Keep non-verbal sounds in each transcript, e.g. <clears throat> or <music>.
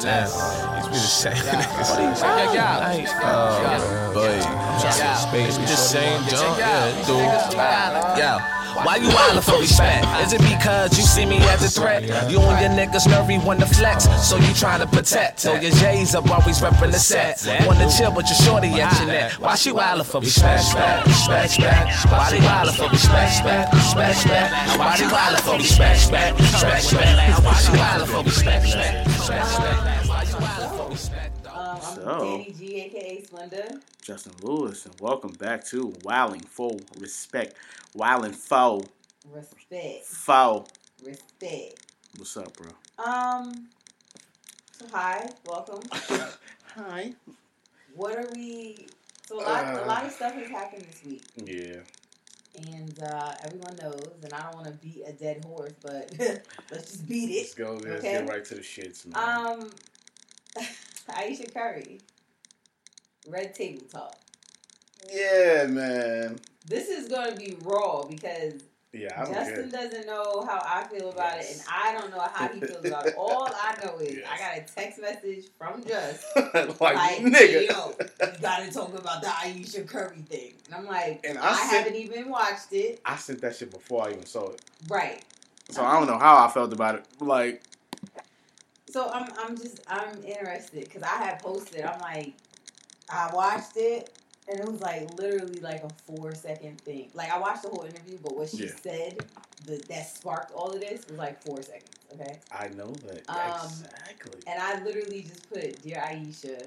Damn. He's really saying Yeah, yeah. Oh, boy. Space, we just saying jump. Yeah, dude. Yeah. Why you wildin' for respect? Is it because you see me as a threat? You and your niggas nervy want to flex, so you trying to protect. So your J's up always reppin' the set. Wanna chill with your shorty at your neck. Why she wildin' for respect? Respect, respect, respect. Why they wildin' for respect? Respect, respect, respect. Why they wildin' for respect? Respect, respect, respect. Why she wildin' for respect? Respect, respect, respect. Why you? Um, So- Danny G, aka Splenda. Justin Lewis, and welcome back to Wilding Full Respect. Wilding Foe. Respect, Foe. respect. What's up, bro? Um. So hi, welcome. <laughs> Hi. What are we? So a lot, a Uh. lot of stuff has happened this week, Yeah. and uh, everyone knows. And I don't want to beat a dead horse, but <laughs> let's just beat it. Let's go. Let's Okay. get right to the shits, man. Um, <laughs> Ayesha Curry, Red Table Talk. yeah, man. This is going to be raw because Yeah, Justin care. doesn't know how I feel about it, and I don't know how he feels about it. All I know is Yes. I got a text message from Just <laughs> like, like, nigga. yo, you gotta talk about the Ayesha Curry thing. And I'm like, And I, I sent- haven't even watched it. I sent that shit before I even saw it. Right. So I don't know how I felt about it. Like, So I'm I'm just I'm interested because I had posted. I'm like, I watched it. And it was like literally like a four second thing. Like I watched the whole interview, but what she Yeah. said the, that sparked all of this was like four seconds. Okay. I know that. Um, exactly. And I literally just put, Dear Ayesha,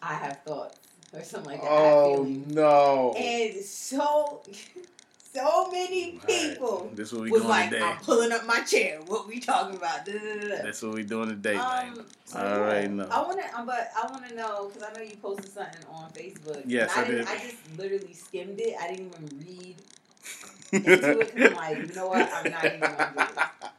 I have thoughts. Or something like that. Oh, no. And so, <laughs> so many Alright, people This what we was doing like, today. I'm pulling up my chair. What we talking about? Da, da, da, da. That's what we doing today, man. Um, so I already know. I want to, but I want to know because I know you posted something on Facebook. Yes, and I didn't. I just literally skimmed it. I didn't even read <laughs> into it because I'm like, you know what? I'm not even gonna do this.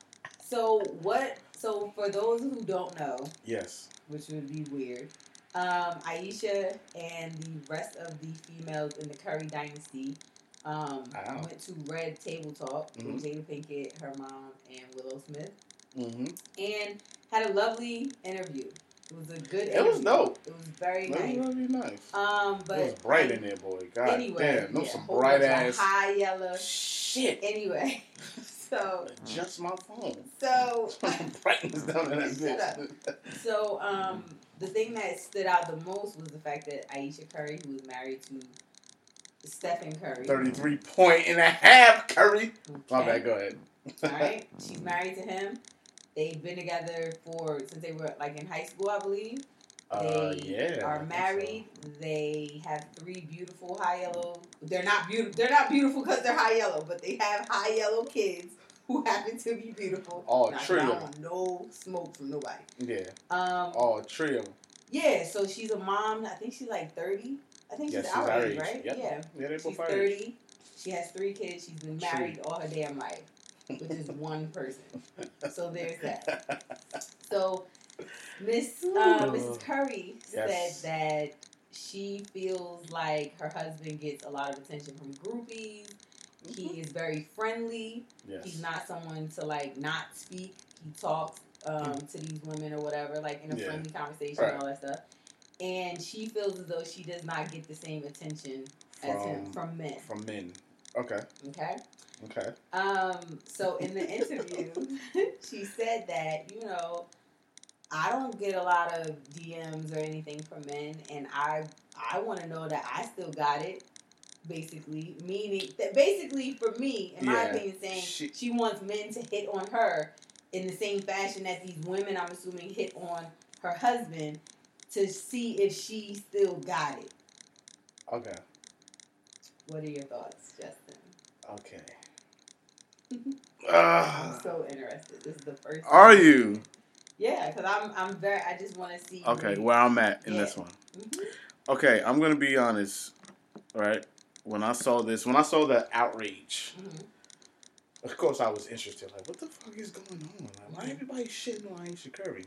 So what? So for those who don't know, yes. which would be weird. Um, Ayesha and the rest of the females in the Curry dynasty um, Wow. went to Red Table Talk Mhm. with Jada Pinkett, her mom, and Willow Smith, Mm-hmm. and had a lovely interview. It was a good. It was interview. dope. It was very That nice. was really nice. Um, but it was bright in there, boy. God anyway, damn. Yeah, some bright ass high yellow. shit. Anyway, <laughs> <laughs> so Just my phone. so <laughs> Brightness down in that bitch. So, um, the thing that stood out the most was the fact that Ayesha Curry, who was married to Stephen Curry, 33 point and a half, Curry. My okay, bad, go ahead. all right, <laughs> she's married to him. They've been together for since they were like in high school, I believe. Uh, They yeah. Are married. They have three beautiful high yellow. They're not beautiful. They're not beautiful because they're high yellow, but they have high yellow kids who <laughs> happen to be beautiful. All Not that three I don't want no smoke from nobody. so. Yeah. Um, All three of them. Yeah, so she's a mom. I think she's like thirty. I think Yeah, she's, she's our our age, age. right? Yep. Yeah. Yeah, She's both our age. thirty. She has three kids. She's been True. married all her damn life, which is <laughs> one person. So there's that. So Miss uh, Mrs. Curry Yes. said that she feels like her husband gets a lot of attention from groupies. He is very friendly. yes. He's not someone to like not speak. He talks um, to these women or whatever, like in a Yeah. friendly conversation Right. and all that stuff. And she feels as though she does not get the same attention as him From- from men. From men. Okay. Okay. Okay. Um. So in the interview, <laughs> she said that you know, I don't get a lot of DMs or anything from men, and I I want to know that I still got it. Basically, meaning that basically for me, in my opinion, saying She- she wants men to hit on her in the same fashion that these women, I'm assuming, hit on her husband to see if she still got it. Okay. What are your thoughts, Justin? Okay. <laughs> I'm Uh, so interested. This is the first. are time- you? Yeah, because I'm I'm very. I just want to see. Okay, where I'm at in Yeah. this one. Mhm. Okay, I'm gonna be honest. Right? When I saw this, when I saw the outrage, Mhm. of course I was interested. Like, what the fuck is going on? Like, why everybody shitting on Ayesha Curry?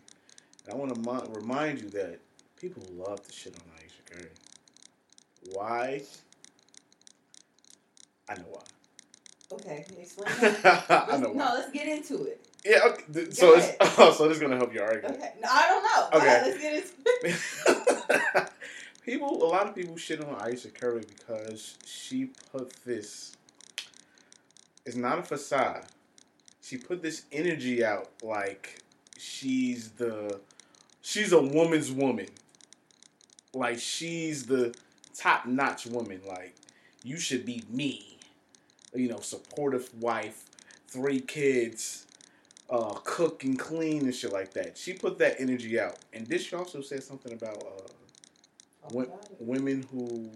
And I want to remind you that people love to shit on Ayesha Curry. Why? I know why. Okay, explain. <laughs> I know why. no, let's get into it. Yeah. Okay. th- So it's <laughs> oh, so this is gonna help your argument. Okay. No, I don't know. Okay. let's get into it. <laughs> people, a lot of people shit on Ayesha Curry because she put this. It's not a facade. She put this energy out like she's the, she's a woman's woman. Like she's the top notch woman. Like you should be me. You know, supportive wife, three kids, uh, cook and clean and shit like that. She put that energy out, and this she also said something about uh, wo- women who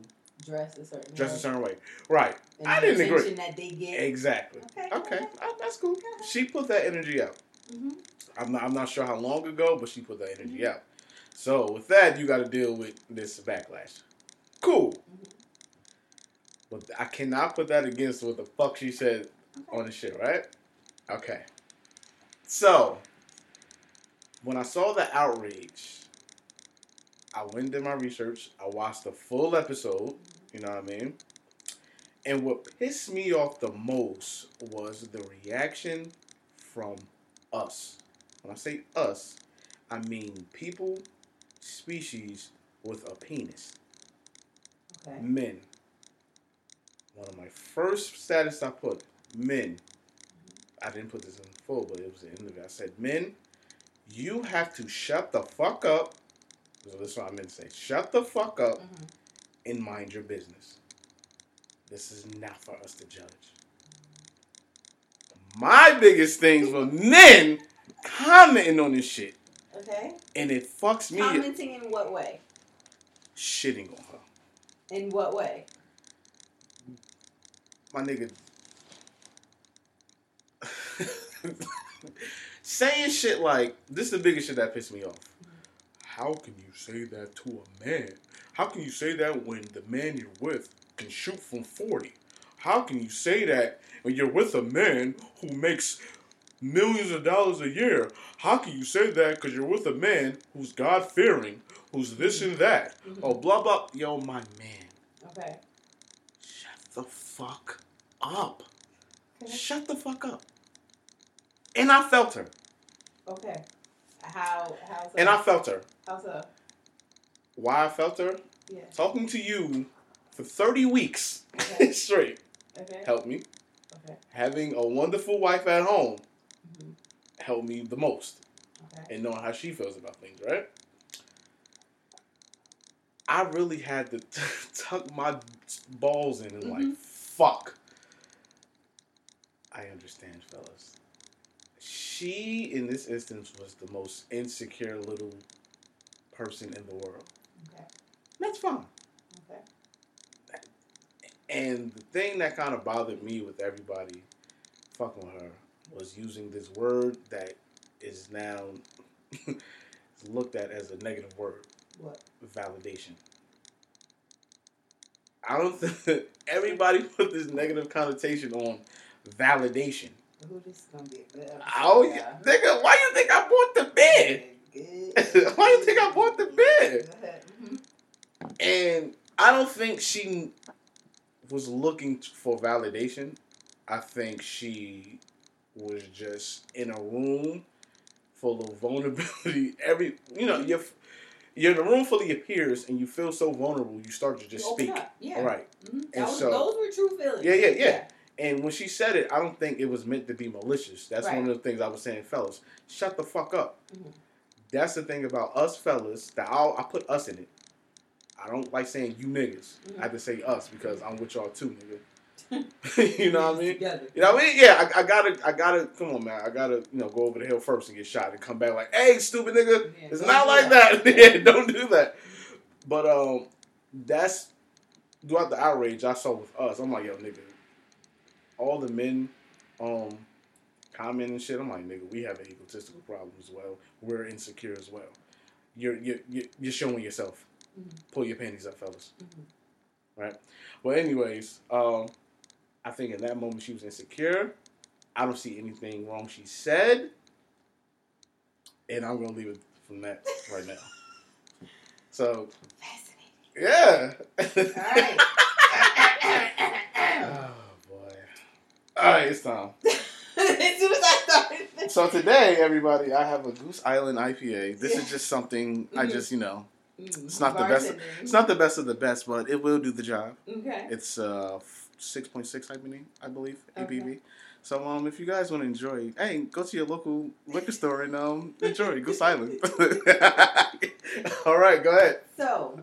Dress a certain dress way. a certain way. Right. And I didn't agree. that they get. Exactly. Okay, Okay, okay. uh, that's cool. She put that energy out. hmm I'm not. I'm not sure how long ago, but she put that energy Mhm. out. So with that, you got to deal with this backlash. Cool. But I cannot put that against what the fuck she said Okay. on the shit, right? Okay. So, when I saw the outrage, I went and did my research. I watched the full episode. You know what I mean? And what pissed me off the most was the reaction from us. When I say us, I mean people, species with a penis Okay. men. One of my first status I put men. I didn't put this in full, but it was the end of it. I said, men, you have to shut the fuck up. So that's what I meant to say. Shut the fuck up Mhm. and mind your business. This is not for us to judge. My biggest things were men commenting on this shit. Okay. And it fucks me Commenting in what way? shitting on her. In what way? my nigga <laughs> saying shit like this is the biggest shit that pissed me off. How can you say that to a man? How can you say that when the man you're with can shoot from 40? How can you say that when you're with a man who makes millions of dollars a year? How can you say that because you're with a man who's God fearing, who's this and that? Mhm. Oh, blah, blah. Yo, my man. Okay. Shut the fuck up. Okay. Shut the fuck up. And I felt her. Okay. How? How? So? And I felt her. How so? Why I felt her? Yeah. Talking to you for 30 weeks Okay. <laughs> straight Okay. helped me. Okay. Having a wonderful wife at home. Helped me the most. Okay. And knowing how she feels about things, right? I really had to <laughs> tuck my balls in and like, Mhm. fuck. I understand, fellas. She, in this instance, was the most insecure little person in the world. Okay. That's fine. Okay. And the thing that kind of bothered me with everybody fucking with her was using this word that is now <laughs> looked at as a negative word What? validation. I don't think <laughs> everybody put this negative connotation on validation. Who this is gonna be a good episode, Oh, yeah. nigga, why you think I bought the bed? <laughs> Why you think I bought the bed? Mhm. And I don't think she was looking for validation. I think she was just in a room full of vulnerability. <laughs> Every you know, you're you're in a room full of your peers and you feel so vulnerable, you start to just speak. up. Yeah. All right. Mhm. And Those, so- those were true feelings. Yeah, yeah, yeah. And when she said it, I don't think it was meant to be malicious. That's one of the things I was saying, fellas. Shut the fuck up. Mhm. That's the thing about us fellas that I'll, I put us in it. I don't like saying you niggas. Mhm. I have to say us because I'm with y'all too, nigga. <laughs> you know what I mean? Together. You know what I mean? Yeah, I, I gotta, I gotta. Come on, man. I gotta, you know, go over the hill first and get shot and come back like, hey, stupid nigga. Yeah, it's don't like that. that. <laughs> yeah, don't do that. But um, that's throughout the outrage I saw with us. I'm like, yo, nigga, all the men, um, comment and shit. I'm like, nigga, we have an egotistical problem as well. We're insecure as well. You're you're you're you're showing yourself. Mhm. Pull your panties up, fellas. Mhm. Right. Well, anyways, um, I think in that moment she was insecure. I don't see anything wrong she said, and I'm gonna leave it from that right now. So Fascinating. yeah. All right. <laughs> oh boy. All right, it's time. as soon as I started so today, everybody, I have a Goose Island IPA. This is just something I Mhm. just you know. It's not the best. It's not the best of the best, but it will do the job. Okay. It's uh six point six, I believe. I believe Okay. ABV. So um, if you guys want to enjoy, hey, go to your local liquor store and um enjoy Go silent. <laughs> All right, go ahead. So,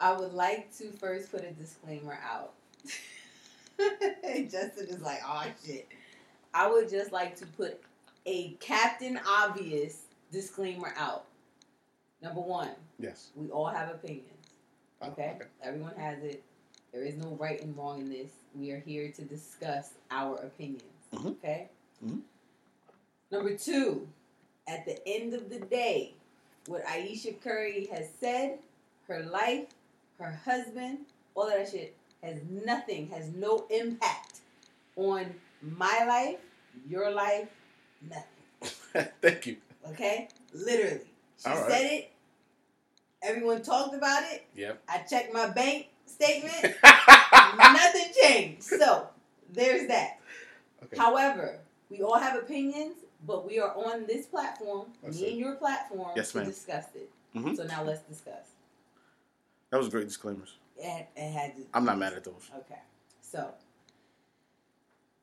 I would like to first put a disclaimer out. <laughs> Justin is like, oh shit. I would just like to put a Captain Obvious disclaimer out. Number one, Yes. we all have opinions. Oh, Okay? Everyone has it. There is no right and wrong in this. We are here to discuss our opinions. Mhm. Okay? Mhm. Number two, at the end of the day, what Ayesha Curry has said, her life, her husband, all that shit has nothing, has no impact on my life, your life, nothing. <laughs> Thank you. Okay? Literally. She All right. said it. Everyone talked about it. Yep. I checked my bank statement. <laughs> Nothing changed. So there's that. Okay. However, we all have opinions, but we are on this platform, That's me it. and your platform, Yes, to ma'am. discuss it. Mhm. So now let's discuss. That was great disclaimers. It it had to, I'm not mad at those. Okay. So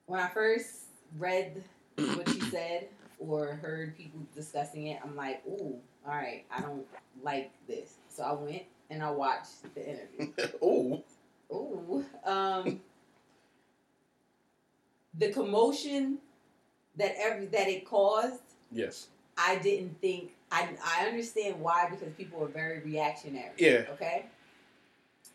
when I first read what you <clears throat> said or heard people discussing it, I'm like, ooh, all right, I don't like this. So I went and I watched the interview. <laughs> oh. Ooh. Um the commotion that every that it caused, Yes. I didn't think I I understand why because people are very reactionary. Yeah. Okay.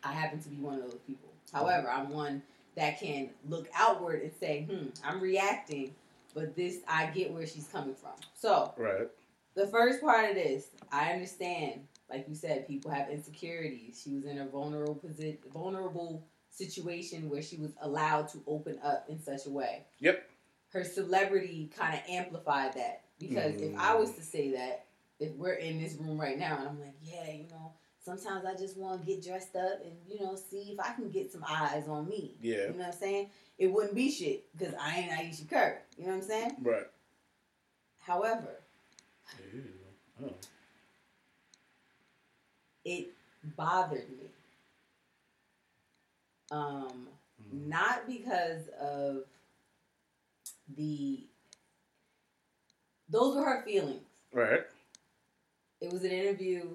I happen to be one of those people. However, I'm one that can look outward and say, hmm, I'm reacting, but this I get where she's coming from. So Right. the first part of this, I understand. Like you said, people have insecurities. She was in a vulnerable position, vulnerable situation where she was allowed to open up in such a way. Yep. Her celebrity kind of amplified that because if I was to say that, if we're in this room right now and I'm like, yeah, you know, sometimes I just want to get dressed up and you know see if I can get some eyes on me. Yeah. You know what I'm saying? It wouldn't be shit because I ain't Ayesha Curry. You know what I'm saying? Right. However, Ew. Oh. It bothered me. Um, Mm. not because of the those were her feelings. Right. It was an interview.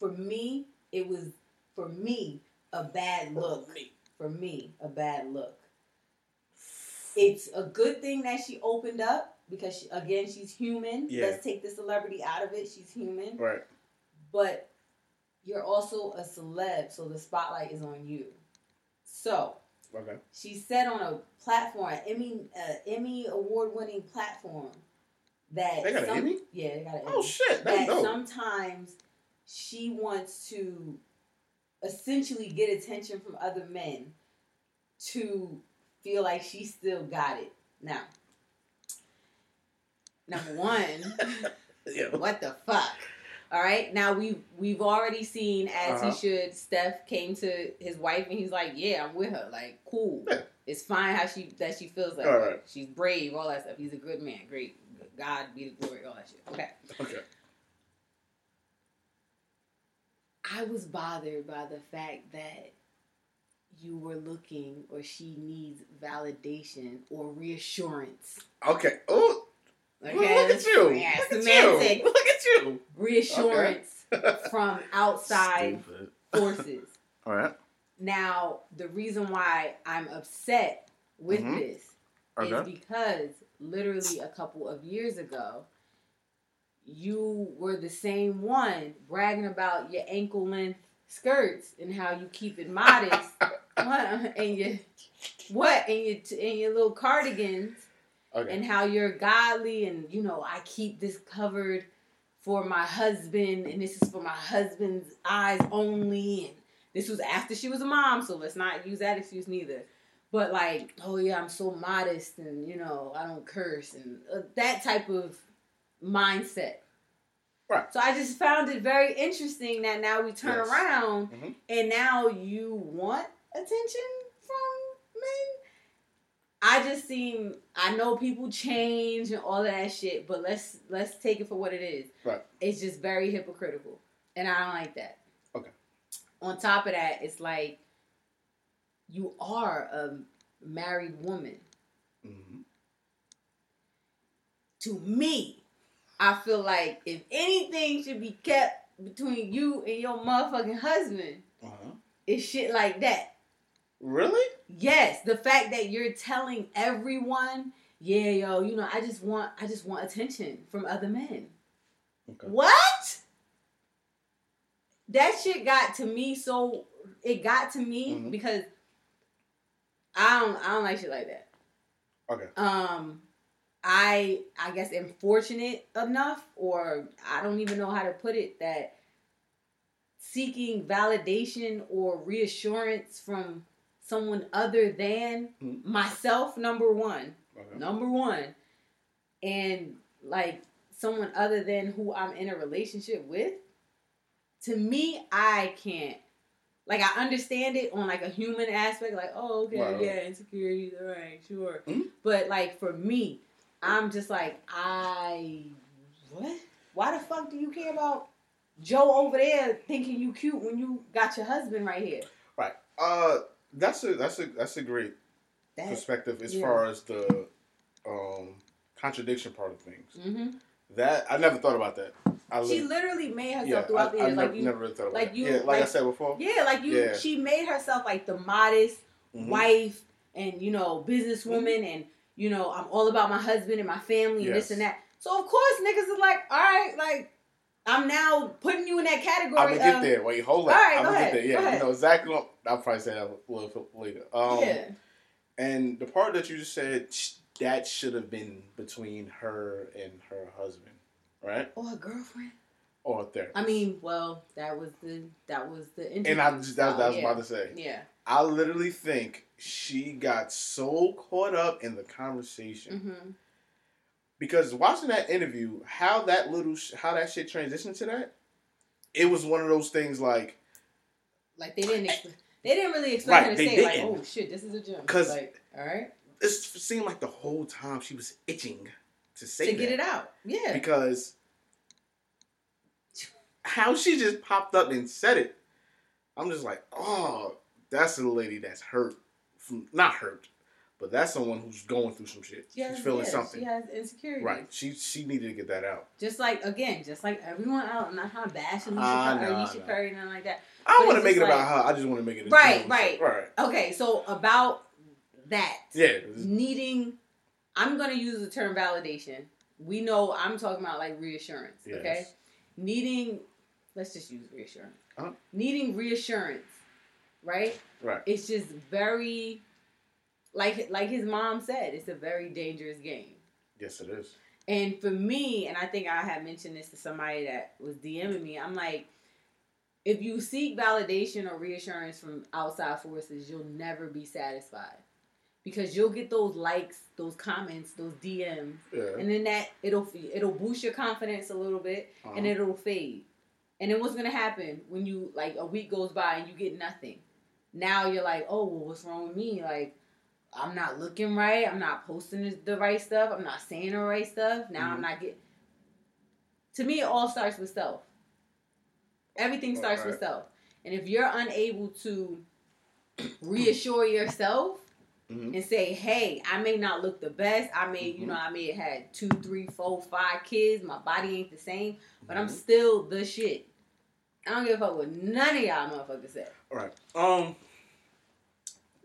For me, it was for me a bad look. For me, a bad look. It's a good thing that she opened up because she, again, she's human. Yeah. Let's take the celebrity out of it. She's human. Right. But you're also a celeb, so the spotlight is on you. So Okay. she said on a platform, an Emmy, uh, Emmy award-winning platform, that They got an Emmy? Yeah, they got an Emmy. Oh shit. That's that dope. sometimes she wants to essentially get attention from other men to feel like she still got it. Now, number one. <laughs> What the fuck? All right. Now we we've already seen as Uh-huh. he should. Steph came to his wife and he's like, "Yeah, I'm with her. Like, cool. Yeah. It's fine how she that she feels like All right. she's brave, all that stuff. He's a good man. Great. God be the glory, all that shit. Okay. Okay. I was bothered by the fact that you were looking or she needs validation or reassurance. Okay. Oh. Okay. Look at you. Yeah, Look at you. Look at you. Reassurance <laughs> from outside Stupid. forces. <laughs> All right. Now, the reason why I'm upset with Mhm. this is because literally a couple of years ago, you were the same one bragging about your ankle length skirts and how you keep it modest. what? <laughs> And your what? And your and your little cardigans Okay. and how you're godly and you know I keep this covered for my husband and this is for my husband's eyes only and this was after she was a mom so let's not use that excuse neither but like oh yeah I'm so modest and you know I don't curse and uh, that type of mindset Right. so I just found it very interesting that now we turn Yes. around Mhm. and now you want attention I just seem I know people change and all of that shit, but let's let's take it for what it is. Right. It's just very hypocritical, and I don't like that. Okay. On top of that, it's like you are a married woman. hmm To me, I feel like if anything should be kept between you and your motherfucking husband, Uh-huh. it's shit like that. Really? Yes, the fact that you're telling everyone, yeah, yo, you know, I just want I just want attention from other men. Okay. What? That shit got to me so it got to me Mhm. because I don't I don't like shit like that. Okay. Um I I guess am fortunate enough or I don't even know how to put it that seeking validation or reassurance from someone other than Mhm. myself number 1 Okay. number one and like someone other than who i'm in a relationship with to me i can't like i understand it on like a human aspect like oh okay right. yeah insecurities all right sure Mhm. but like for me i'm just like i what why the fuck do you care about joe over there thinking you cute when you got your husband right here Right. Uh, that's a that's a that's a great that perspective as yeah. far as the um contradiction part of things. hmm That I never thought about that. I she li- literally made herself yeah, throughout the I years never, like you never thought about like that. you- yeah, like, I said before. Yeah, like you, Yeah. she made herself like the modest Mhm. wife and you know businesswoman, and you know I'm all about my husband and my family and this and that. So of course niggas is like, all right, like I'm now putting you in that category. I'm gonna get of, there. Wait, hold on. All right, I'm go gonna ahead, get there. Yeah, you know exactly. What, I'll probably say that a little bit later. Um, yeah, And the part that you just said that should have been between her and her husband, right, or her girlfriend. or a therapist. I mean, well, that was the that was the and I just that, that was yeah. about to say. Yeah. I literally think she got so caught up in the conversation hmm because watching that interview, how that little sh- how that shit transitioned to that, it was one of those things like Like they didn't. They didn't really expect her to say like, didn't. "Oh shit, this is a gym." 'Cause- like, all right, it seemed like the whole time she was itching to say to that get it out. Yeah. because how she just popped up and said it, I'm just like, oh, that's a lady that's hurt, from not hurt, but that's someone who's going through some shit. She She's feeling yeah, something, She has insecurity. right? She she needed to get that out. Just like again, just like everyone else. I'm not trying to bash Alicia, Ah, Curry, nah, Alicia nah. Curry, nothing like that. I don't want to make it just about like- her. I just want to make it Right, right. right. Okay, so about that, Yeah, needing, I'm gonna use the term validation. We know I'm talking about like reassurance. Yes. Okay, needing, let's just use reassurance. Uh-huh. Needing reassurance, right? right. It's just very, like like his mom said, it's a very dangerous game. Yes, it is. And for me, and I think I had mentioned this to somebody that was DMing me, I'm like, if you seek validation or reassurance from outside forces, you'll never be satisfied. Because you'll get those likes, those comments, those DMs, Yeah. and then that it'll it'll boost your confidence a little bit, and Uh-huh. it'll fade. And then what's gonna happen when you like a week goes by and you get nothing? Now you're like, oh well, what's wrong with me? Like, I'm not looking right. I'm not posting the- right stuff. I'm not saying the right stuff. Now I'm Mhm. not getting. To me, it all starts with self. Everything starts with self. And if you're unable to <clears throat> reassure yourself Mhm. and say, "Hey, I may not look the best. I may, you Mhm. know, I may have had two, three, four, five kids. My body ain't the same, but I'm Mhm. still the shit." I don't give a fuck what none of y'all motherfuckers say. All right. Um.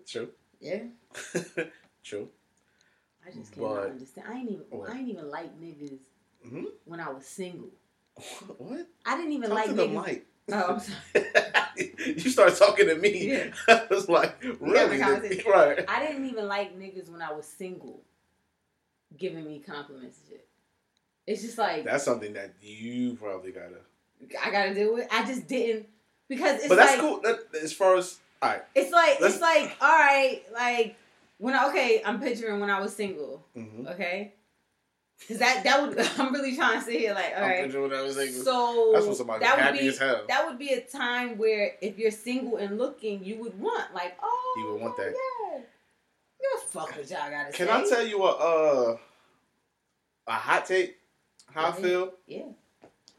True. Yeah, <laughs> True. I just cannot But- understand. I ain't even, What? I ain't even like niggas hmm when I was single. <laughs> What? I didn't even Talk like to the mic. Oh, I'm sorry. <laughs> you start talking to me. Yeah. I was like, really? conversation. right. I didn't even like niggas when I was single, giving me compliments and shit. It's just like That's something that you probably gotta. I gotta deal with. I just didn't because it's but that's like cool. That, as far as all right. it's like it's like all right, like when I okay, I'm picturing when I was single, Mm-hmm. okay, because that that would <laughs> I'm really trying to sit here like all right. I So That's when somebody that would happy be as hell. that would be a time where if you're single and looking, you would want like oh You would want that. yeah. Give a fuck what y'all gotta Can say. I tell you a uh, a hot take? How I Mhm. feel. Yeah.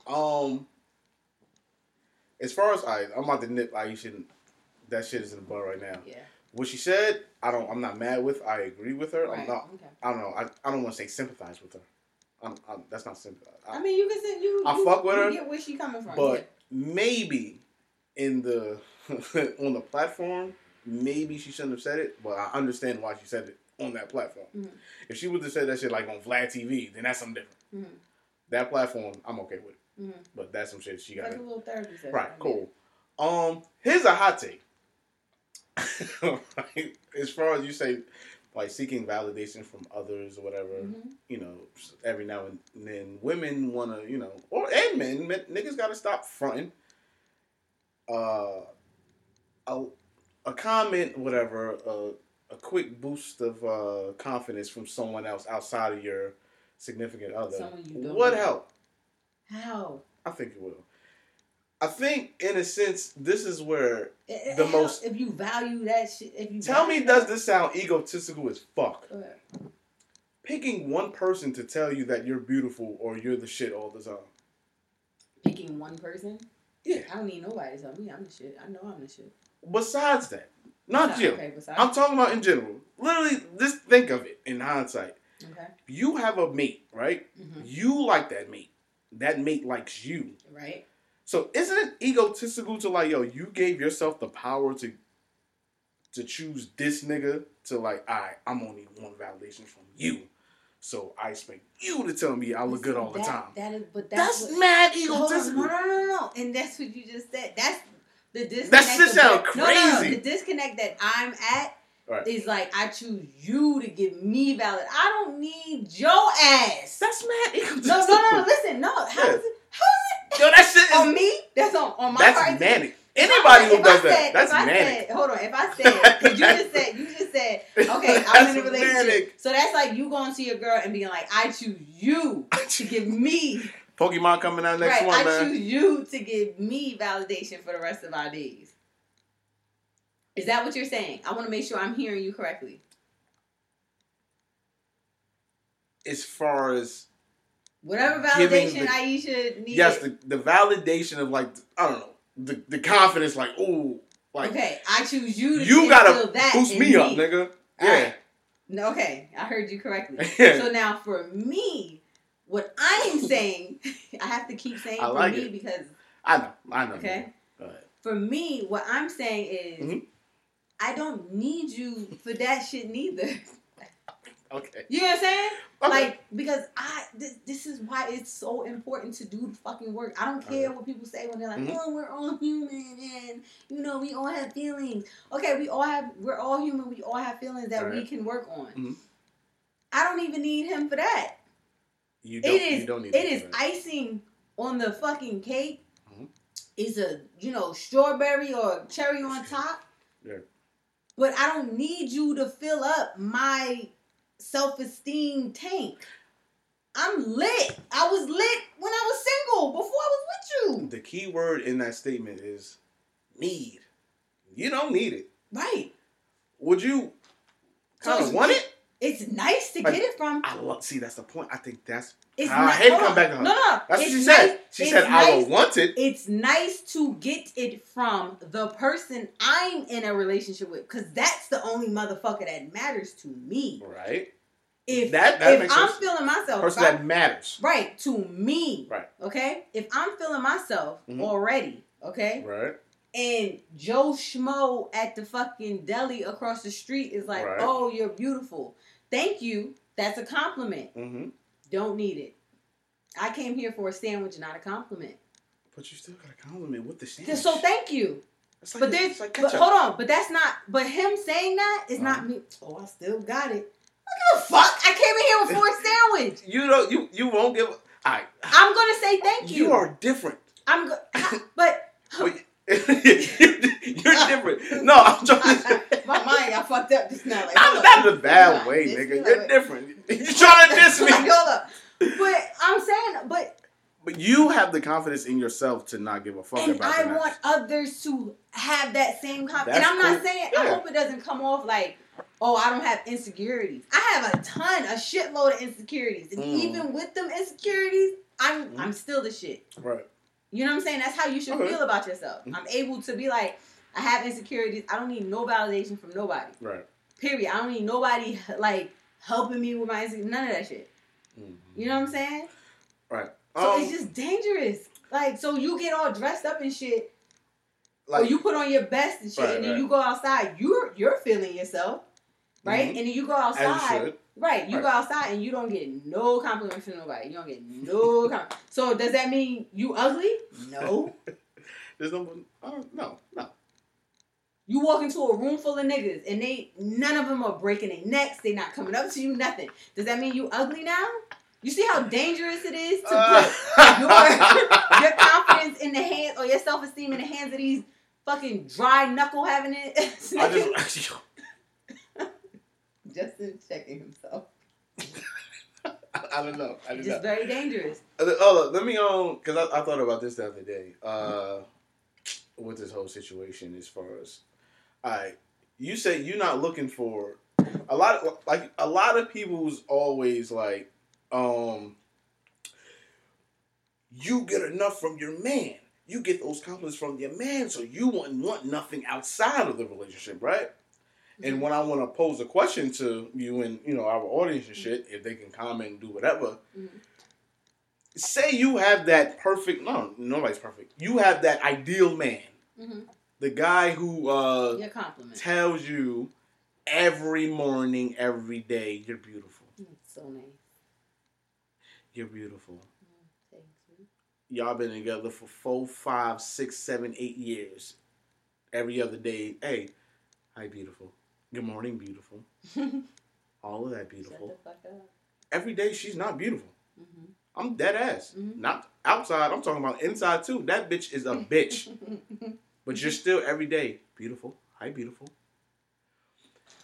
Um, as far as I, I'm about to nip Ayesha. That shit is in the bud right now. Yeah. What she said, I don't. I'm not mad with. I agree with her. I'm Right. not. Okay. I don't know. I, I don't want to say sympathize with her. I'm, I'm, that's not sympathize. I, I mean, you can say you. I you, fuck with her, Get where she coming from. but maybe in the <laughs> on the platform, maybe she shouldn't have said it. But I understand why she said it on that platform. Mhm. If she would have said that shit like on Vlad TV, then that's something different. yeah. Mhm. That platform, I'm okay with. it. Mhm. But that's some shit she got. Like a little therapy session. Right, cool. Um, here's a hot take. <laughs> As far as you say, like seeking validation from others or whatever, Mhm. you know, every now and then women want to, you know, or and men, men niggas got to stop fronting. Uh, a, a comment, whatever, uh, a quick boost of uh, confidence from someone else outside of your significant other would help. How? I think it will. I think, in a sense, this is where. It- The it most- helps If you value that shit, if you Tell me, value does this sound egotistical as fuck? Go. Picking one person to tell you that you're beautiful or you're the shit all the time. Picking one person. Yeah. I don't need nobody to tell me I'm the shit. I know I'm the shit. Besides that, not Besides- you. Okay, besides. I'm talking about in general. Literally, just think of it in hindsight. okay. You have a mate, right? hmm You like that mate. That mate likes you. Right. So isn't it egotistical to like, yo, you gave yourself the power to to choose this nigga to like, alright, I'm gonna one validation from you. So I expect you to tell me I look good all the time. That is, but that's, That's what, mad egotistical. no, no, no, no, and that's what you just said. That's the disconnect. That shit of sound that- no, no, no, crazy. The disconnect that I'm at Right. is like I choose you to give me valid. I don't need your ass. That's mad egotistical. No, no, no. Listen, no. How Yeah. is it? Is Yo, that shit it on is me? That's on on my that's part. manic. Anybody who does that, said- that's if I manic. Said, hold on, if I said, you just said, you just said, okay, I'm in a relationship. manic. So that's like you going to your girl and being like, I choose you to give <laughs> me, Pokemon coming out next right? one, I man. choose you to give me validation for the rest of our days. Is that what you're saying? I want to make sure I'm hearing you correctly. As far as Whatever validation the- Ayesha needs. yes, the, the validation of like I don't know the, the confidence, like oh like okay, I choose you to you gotta that boost in me up, nigga. Yeah, Alright. No, okay, I heard you correctly. <laughs> So now for me, what I am <laughs> saying, I have to keep saying I for like me it. because I know, I know. Okay. For me, what I'm saying is Mhm. I don't need you for that shit neither. <laughs> Okay. You know what I'm saying? Okay. Like because I this, this is why it's so important to do the fucking work. I don't care Okay. what people say when they're like, Mhm. "Oh, we're all human and you know we all have feelings." Okay, we all have we're all human. We all have feelings that we can work on. Mhm. I don't even need him for that. you don't. It is you don't need it is icing on the fucking cake. Mhm. It's a you know strawberry or cherry on top. Yeah. But I don't need you to fill up my self esteem tank. I'm lit. I was lit when I was single before I was with you. The key word in that statement is need. You don't need it. Right. Would you So kind of want it? It's nice to Like, get it from. I love. See, that's the point. I think that's. It's I hate come on. back to her. No, no, That's what she nice- said. She said, "I nice- will want it." It's nice to get it from the person I'm in a relationship with, because that's the only motherfucker that matters to me. Right. If That- that if I'm sense. feeling myself, Person I- that matters. right to me, Right. okay. If I'm feeling myself Mhm. already, okay, Right. and Joe Schmo at the fucking deli across the street is like, Right. "Oh, you're beautiful. Thank you. That's a compliment. Mm-hmm. Don't need it. I came here for a sandwich, not a compliment. But you still got a compliment with the sandwich. So thank you. Like, But there's, like but hold on, but that's not. But him saying that is not Uh-huh. me. Oh, I still got it. I give a fuck. I came in here for a <laughs> sandwich. You don't. You you won't give. I. I'm gonna say thank you. You are different. I'm go- <laughs> but Wait, You're <laughs> different. No, I'm trying to. <laughs> my mind got fucked up just now. Like, up. not in a bad way, nigga. You're different. You're trying to diss me. <laughs> Hold up. But I'm saying, but But you have the confidence in yourself to not give a fuck and about And I want others to have that same confidence. And I'm not cool. saying I hope it doesn't come off like, oh, I don't have insecurities. I have a ton, a shitload of insecurities, and Mm. even with them insecurities, I'm Mm. I'm still the shit. Right. You know what I'm saying? That's how you should Okay. feel about yourself. Mhm. I'm able to be like, I have insecurities. I don't need no validation from nobody. Right. Period. I don't need nobody like helping me with my insecurities. None of that shit. Mhm. You know what I'm saying? Right. So Um, it's just dangerous. Like, so you get all dressed up and shit, like or you put on your best and shit, Right, and then right. you go outside. You're you're feeling yourself, right? Mhm. And then you go outside. Right? You Right. go outside and you don't get no compliments from nobody. You don't get no <laughs> compliment. So does that mean you ugly? No. <laughs> There's no. Uh, no. No. You walk into a room full of niggas and they none of them are breaking their necks. They not coming up to you. Nothing. Does that mean you ugly now? You see how dangerous it is to Uh, put your, <laughs> your confidence in the hands or your self esteem in the hands of these fucking dry knuckle having it. I just. Justin checking himself. <laughs> I don't know. I don't know. Just very dangerous. Oh, let me um, cause I, I thought about this the other day. Uh, with this whole situation, as far as, I, you say you're not looking for a lot of like a lot of people's always like, um, you get enough from your man. You get those compliments from your man, so you want want nothing outside of the relationship, right? And when I want to pose a question to you and you know our audience and shit, if they can comment and do whatever, Mhm. say you have that perfect. No, nobody's perfect. You have that ideal man, hmm the guy who uh, Your compliment. tells you every morning, every day, you're beautiful. So nice. You're beautiful. Thank you. Y'all been together for four, five, six, seven, eight years. Every other day, hey, hi, beautiful. Good morning, beautiful. <laughs> All of that beautiful. Shut the fuck up. Every day, she's not beautiful. hmm I'm dead ass. Mhm. Not outside. I'm talking about inside too. That bitch is a bitch. <laughs> but you're still every day beautiful. Hi, beautiful.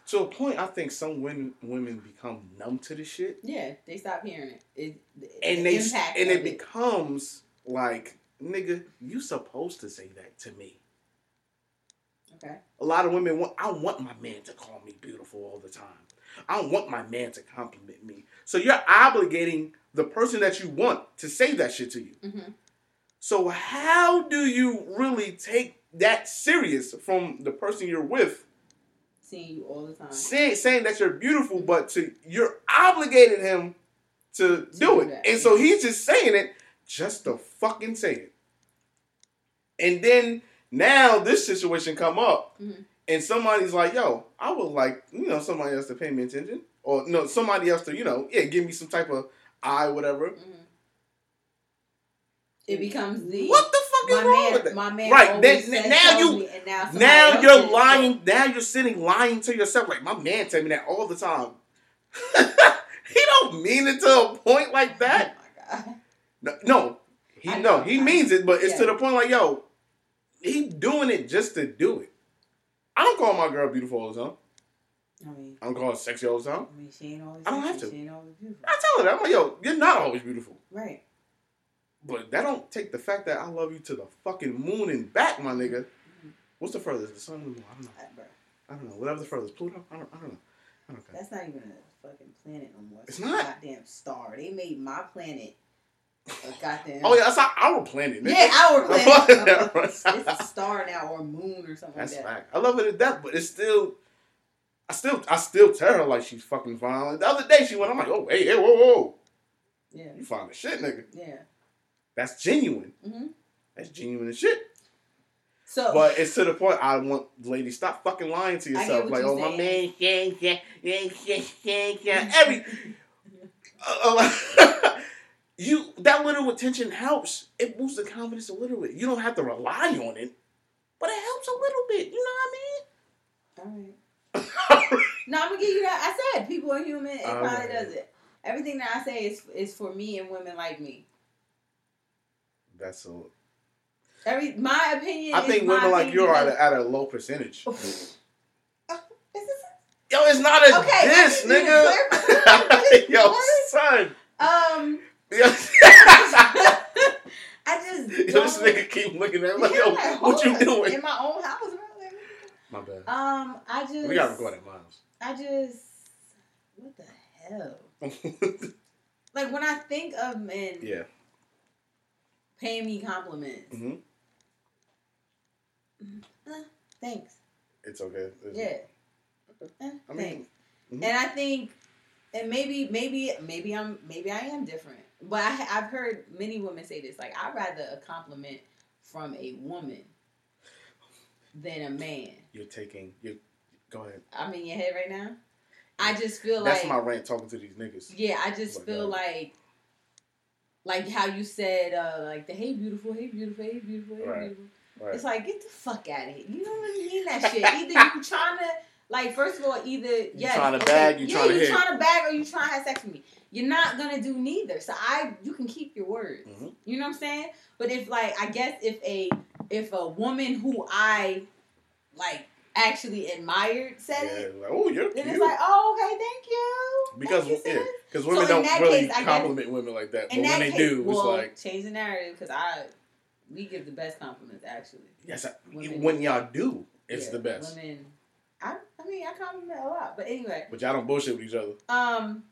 To a point, I think some women women become numb to this shit, yeah, they stop hearing it. it the and they and of it becomes like, nigga, you supposed to say that to me. Okay. A lot of women want. I want my man to call me beautiful all the time. I want my man to compliment me. So you're obligating the person that you want to say that shit to you. hmm So how do you really take that serious from the person you're with, Seeing you all the time. saying saying that you're beautiful, but to you're obligating him to do do it, that, and so he's just saying it just to fucking say it. And then now this situation come up, Mhm. and somebody's like, "Yo, I would like you know somebody else to pay me attention, or no somebody else to you know yeah give me some type of eye whatever." Mhm. It becomes the What the fuck is wrong man. with that? My man Right, then- now you- now, Now you're lying. Now you're sitting lying to yourself. Like my man tell me that all the time. <laughs> he don't mean it to a point like that. Oh. No, no he no he means it, but it's to the point like yo, he doing it just to do it. I don't call my girl beautiful all the time. I mean, I don't call her sexy all the time. I mean, she ain't always. I don't have to. She ain't always beautiful. I tell her that I'm like yo, you're not always beautiful, Right. but that don't take the fact that I love you to the fucking moon and back, my nigga. Mhm. What's the furthest? The sun the moon? I don't know. I don't know. Whatever the furthest. Pluto? I don't. I don't know. I don't care. That's not even a fucking planet no more. It's a not. goddamn star. They made my planet goddamn. Oh yeah, that's our, planet. nigga. Yeah, our <laughs> planet. <laughs> It's a star now or a moon or something That's like that. fact. I love it to death, but it's still. I still, I still tell her like she's fucking fine. The other day she went, I'm like, oh hey, hey, whoa, whoa, Yeah. you fine as shit, nigga. Yeah. That's genuine. hmm That's genuine as shit. So. But it's to the point I want, ladies, stop fucking lying to yourself. Like, oh my man, yeah, yeah, yeah, yeah, yeah, yeah. Every <laughs> uh, uh, you that little attention helps. It boosts the confidence a little bit. You don't have to rely on it, but it helps a little bit. You know what I mean? All right. no, I'm gonna give you that. I said people are human. It All probably right. does it. Everything that I say is is for me and women like me. That's a. Every my opinion. I is think my women like you are at a, at a low percentage. <laughs> Yo, it's not a Okay, diss, I need you to nigga. <laughs> Yo, son. Um, Yo, I just <laughs> this don't- nigga keep looking at me like, Yeah, yo, what you doing? in my own house? My bad. Um, I just We gotta record at Miles. I just what the hell? <laughs> Like when I think of men yeah. paying me compliments, hmm eh, thanks. It's okay. Yeah. Eh, I mean, thanks. mhm. And I think, and maybe, maybe, maybe I'm, maybe I am different. But I, I've heard many women say this. Like, I'd rather a compliment from a woman than a man. you're taking. You go ahead. I'm in your head right now. I just feel That's like, that's my rant talking to these niggas. yeah, I just my feel like, like how you said, uh, like the hey beautiful, hey beautiful, hey beautiful, hey Right. beautiful. Right. It's like get the fuck out of here. You don't really mean that shit. Either you <laughs> trying to like first of all, either yes, trying to bag, you yeah, trying to you hit. trying to bag or you trying to have sex with me. You're not gonna do neither. So I, you can keep your words. Mhm. You know what I'm saying? But if like I guess if a if a woman who I like actually admired said yeah, it, like, oh, you're then cute. it's like oh okay, thank you. because Thank you, yeah, because So women in don't really case, I guess- compliment women like that. But when they case, do, well, it's like change the narrative because I we give the best compliments actually. yes, I, when y'all do, it's Yeah, the best. Women, I, I mean, I compliment a lot, but anyway, But y'all don't bullshit with each other. um,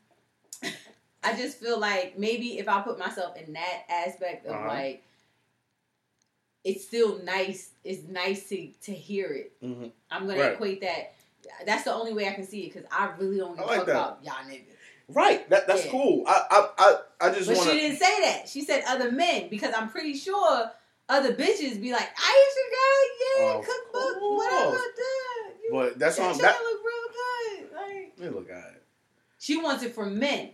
I just feel like maybe if I put myself in that aspect of Uh-huh. like, it's still nice. It's nice to to hear it. Mhm. I'm gonna Right. equate that. That's the only way I can see it because I really don't give like fuck about y'all niggas. Right. That that's Yeah. cool. I I I, I just But want she didn't say that. She said other men because I'm pretty sure other bitches be like, Ayesha girl, yeah, Of cookbook, course. whatever. That, you, But that's that on that. look real good. Like Man, look at she wants it from men, it.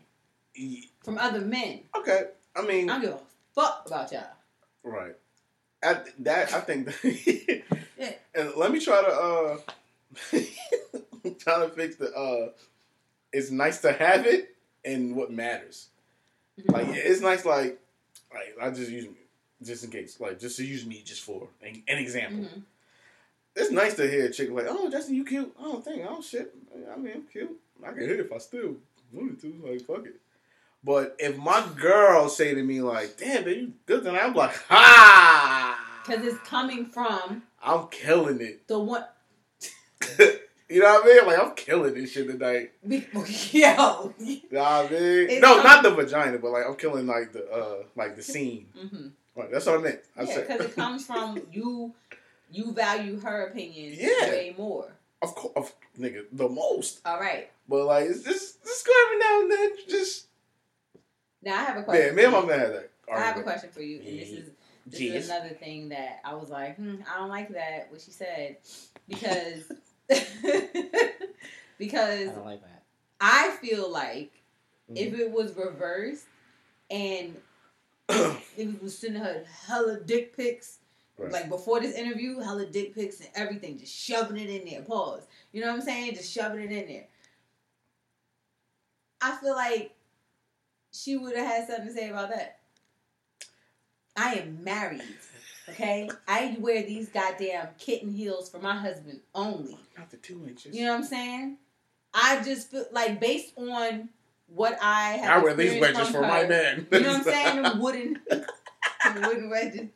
From other men. Okay. I mean, I don't give a fuck about y'all. right. At that, I think. <laughs> Yeah. And let me try to uh, <laughs> try to fix the uh. It's nice to have it, and what matters. Like it's nice. Like, like I just use me just in case. Like just to use me just for an, an example. Mhm. It's nice to hear a chick like, "Oh, Justin, you cute." I don't think. Oh shit. I mean, I'm cute. I can hit it if I still wanted to. Like, fuck it. But if my girl say to me like, "Damn, baby, you good," then I'm like, "Ha!" Because it's coming from I'm killing it. the one. <laughs> you know what I mean? Like I'm killing this shit tonight. <laughs> Yo. You know what I mean? <laughs> It's no, com- not the vagina, but like I'm killing like the uh like the scene. hmm Right, that's what I meant. I Yeah, because it comes from you. You value her opinion Yeah. way more. of course, of, nigga, the most. All right. But like, it's just just go every now and then. Just Now I have a question. man, me and for my you. man had that. I have a question for you, and this is this Jeez. is another thing that I was like, hmm, I don't like that what she said because <laughs> <laughs> because I don't like that. I feel like Mhm. if it was reversed and <clears throat> it was sending her hella dick pics. Right. Like before this interview, hella dick pics and everything, just shoving it in there. Pause. You know what I'm saying? Just shoving it in there. I feel like she would have had something to say about that. I am married. Okay? I wear these goddamn kitten heels for my husband only. Not the two inches. You know what I'm saying? I just feel like based on what I have I wear these wedges for my man. You know what I'm saying? Them wooden, <laughs> wooden wedges.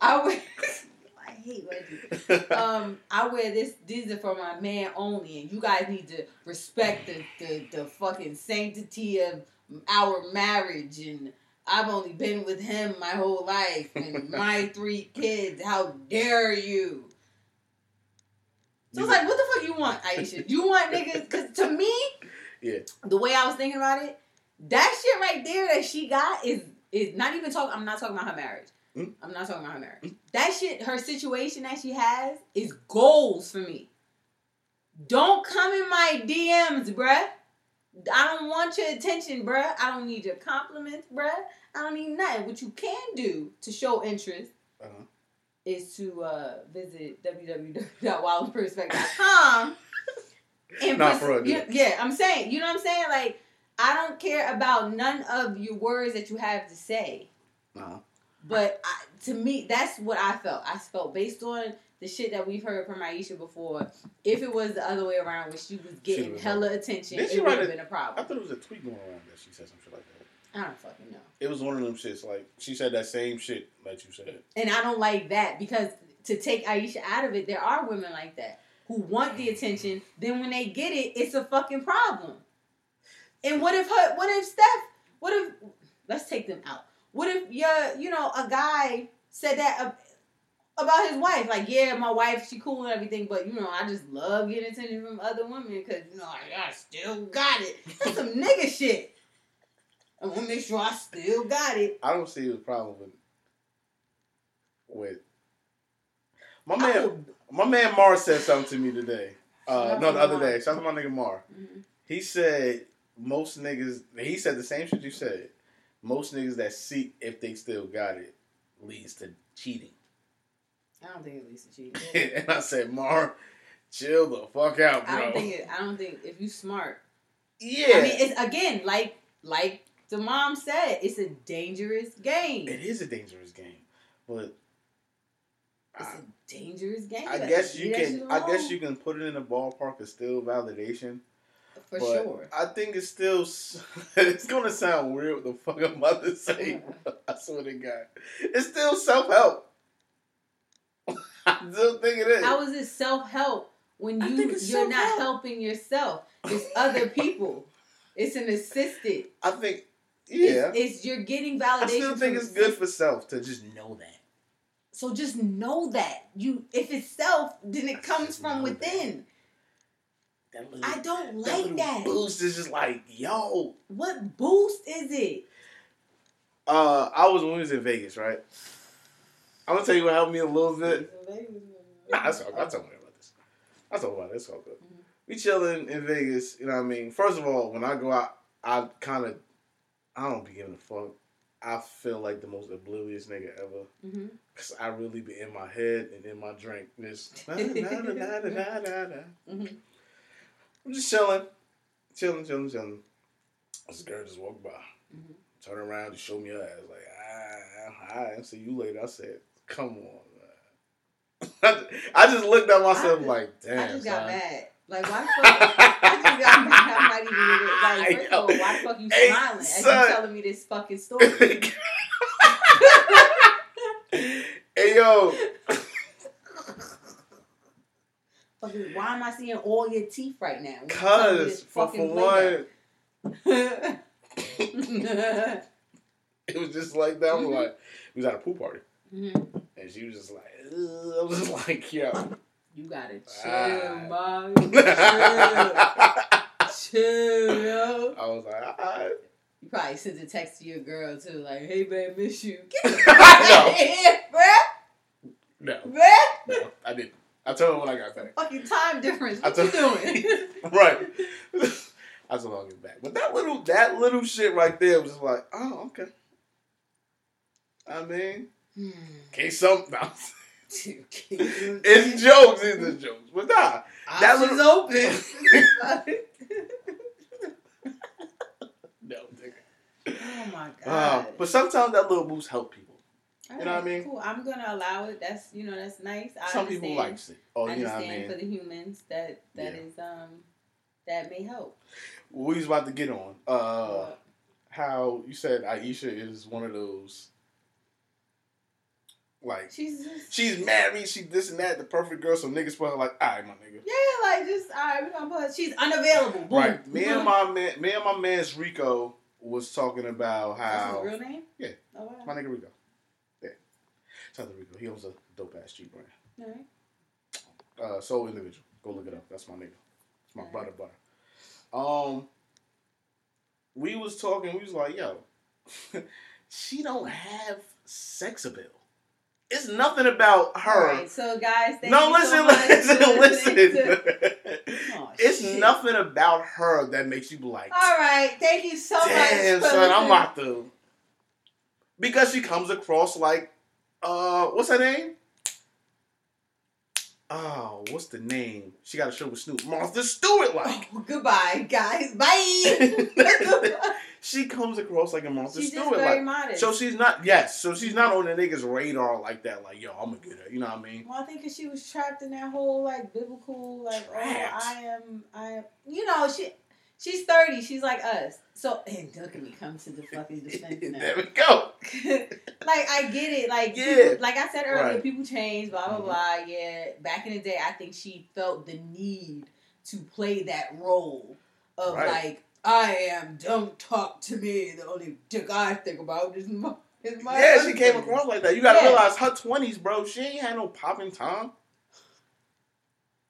I wear. <laughs> I hate wedges. Um, I wear this. These are for my man only, and you guys need to respect the the, the fucking sanctity of our marriage. And I've only been with him my whole life, and <laughs> my three kids. How dare you? So it's like, what the fuck you want, Ayesha? You want niggas? Because to me, Yeah. the way I was thinking about it, that shit right there that she got is is not even talking. I'm not talking about her marriage. Mm. I'm not talking about her marriage. That shit, her situation that she has, is goals for me. Don't come in my DMs, bruh. I don't want your attention, bruh. I don't need your compliments, bruh. I don't need nothing. What you can do to show interest Uh-huh. is to uh, visit www.wildperspect.com. <laughs> and put- for you- yeah. yeah, I'm saying, you know what I'm saying? Like, I don't care about none of your words that you have to say. Uh-huh. But I, to me, that's what I felt. I felt based on the shit that we've heard from Ayesha before. If it was the other way around, where she was getting was hella attention, Did she it would have been a problem. I thought it was a tweet going around that she said some shit like that. I don't fucking know. It was one of them shits. Like she said that same shit that you said. And I don't like that because to take Ayesha out of it, there are women like that who want the attention. Then when they get it, it's a fucking problem. And what if her? What if Steph? What if? Let's take them out. What if your, you know, a guy said that about his wife? Like, yeah, my wife, she cool and everything, but you know, I just love getting attention from other women because you know, I, I still got it. That's some <laughs> nigga shit. I want to make sure I still got it. I don't see the problem with with my man. My man Mar said something to me today. Uh, no, the other day. Shout out to my nigga Mar. Mm-hmm. He said most niggas. He said the same shit you said. Most niggas that seek if they still got it leads to cheating. I don't think to cheating. <laughs> and I said, Mar, chill the fuck out, bro. I don't think it. I don't think if you smart. Yeah. I mean, it's again like like the mom said, it's a dangerous game. It is a dangerous game, but it's I, a dangerous game. I guess you can. I guess you can put it in the ballpark of still validation. For sure. I think it's still. <laughs> It's gonna sound weird. What the fuck I'm about to say? <laughs> I swear to God, it's still self help. I still think it is. How is it self help when you you're self-help. not helping yourself? It's other <laughs> people. It's an assisted. I think. Yeah. It's, it's you're getting validation. I still think it's good for self to just know that. So just know that you, if it's self, then it comes from within. Little, I don't like that, that. Boost is just like, yo. What boost is it? Uh, I was when we was in Vegas, right? I'm gonna tell you what helped me a little bit. Nah, that's all, I'll talk about this. I'll talk about this. It's all good. Mm-hmm. We chilling in Vegas. You know what I mean? First of all, when I go out, I kind of, I don't be giving a fuck. I feel like the most oblivious nigga ever. Mm-hmm. Cause I really be in my head and in my drink. Just mm-hmm. I'm just chilling, chilling, chilling, chilling. This girl just walked by, mm-hmm. turn around, just show me her ass. Like, ah, I see you later. I said, come on, man. <laughs> I just looked at myself I like, damn. I just got mad. Like, why the fuck? I just got mad. I'm not even <laughs> like, first of all, why the fuck you hey, smiling as you telling me this fucking story? <laughs> hey yo. Fucking, why am I seeing all your teeth right now? Cause for, for one, it was just like that. Mm-hmm. Like we was at a pool party, mm-hmm. She was just like, I was just <laughs> like, yo. You gotta chill, ah. mom. Chill. chill, yo. <laughs> I was like, all right. You probably sent a text to your girl too, like, "Hey, babe, miss you." Get <laughs> fuck here, bruh. No. Bruh. No, I didn't. I told her when I got back. Fucking time difference. What you doing? right. I told her I'll get back. But that little that little shit right there was just like, oh, okay. I mean, hmm. can't some <laughs> no. <laughs> it's jokes, it's the jokes. But nah. That little open. <laughs> no, nigga. Oh my god. Uh, but sometimes that little boost help people. You know what I mean? Cool. I'm gonna allow it. That's you know that's nice. I Some people likes it. Oh, you know what I mean? for the humans that that yeah. is um that may help. we was about to get on. Uh, how you said Ayesha is one of those. Like she's just, she's married, she this and that, the perfect girl. So niggas put her like, all right, my nigga. Yeah, like just all right, we gonna put. She's unavailable. Boom. Right. Me and my man, me and my man's Rico was talking about how. Real name. Yeah. Oh, wow. My nigga Rico. South Rico. He owns a dope ass G brand. Right. Uh, Soul Individual. Go look it up. That's my nigga. It's my brother, butter. Um, we was talking. We was like, yo, <laughs> she don't have sex appeal. It's nothing about her. Right, so guys, no, listen, so listen, listen, listen. <laughs> oh, <laughs> it's shit. nothing about her that makes you like. All right, thank you so Damn, much. Damn, son, I'm about to. Because she comes across like uh, what's her name? Oh, what's the name? She got a show with Snoop. Martha Stewart, like. Oh, goodbye, guys. <laughs> Bye. She comes across like a Martha she's Stewart, like. Modest. So she's not. Yes. So she's not on the niggas' radar like that. Like, yo, I'm gonna get her. You know what I mean? Well, I think because she was trapped in that whole like biblical, like, trapped. oh, I am, I am. You know, she She's thirty. She's like us. So <laughs> and look at me come to the fucking defense <laughs> now. there we go. <laughs> like I get it. Like Yeah. people, like I said earlier, Right. people change. Blah blah Mhm. blah. Yeah. Back in the day, I think she felt the need to play that role of Right. like I am. Don't talk to me. The only dick I think about is my. Is my Yeah, she came across like that. You gotta Yeah. realize her twenties, bro. She ain't had no popping time.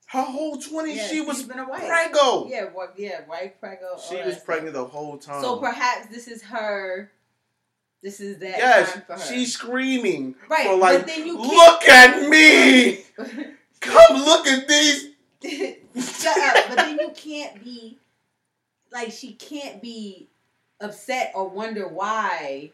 Her whole twenties, Yeah, she was been a wife. prego. Yeah, what? Yeah, wife, prego. all She was stuff. pregnant the whole time. So perhaps this is her. This is that yes, time for her. she's screaming right, for like, but then you look at me. <laughs> Come look at these. <laughs> Shut up. But then you can't be like she can't be upset or wonder why.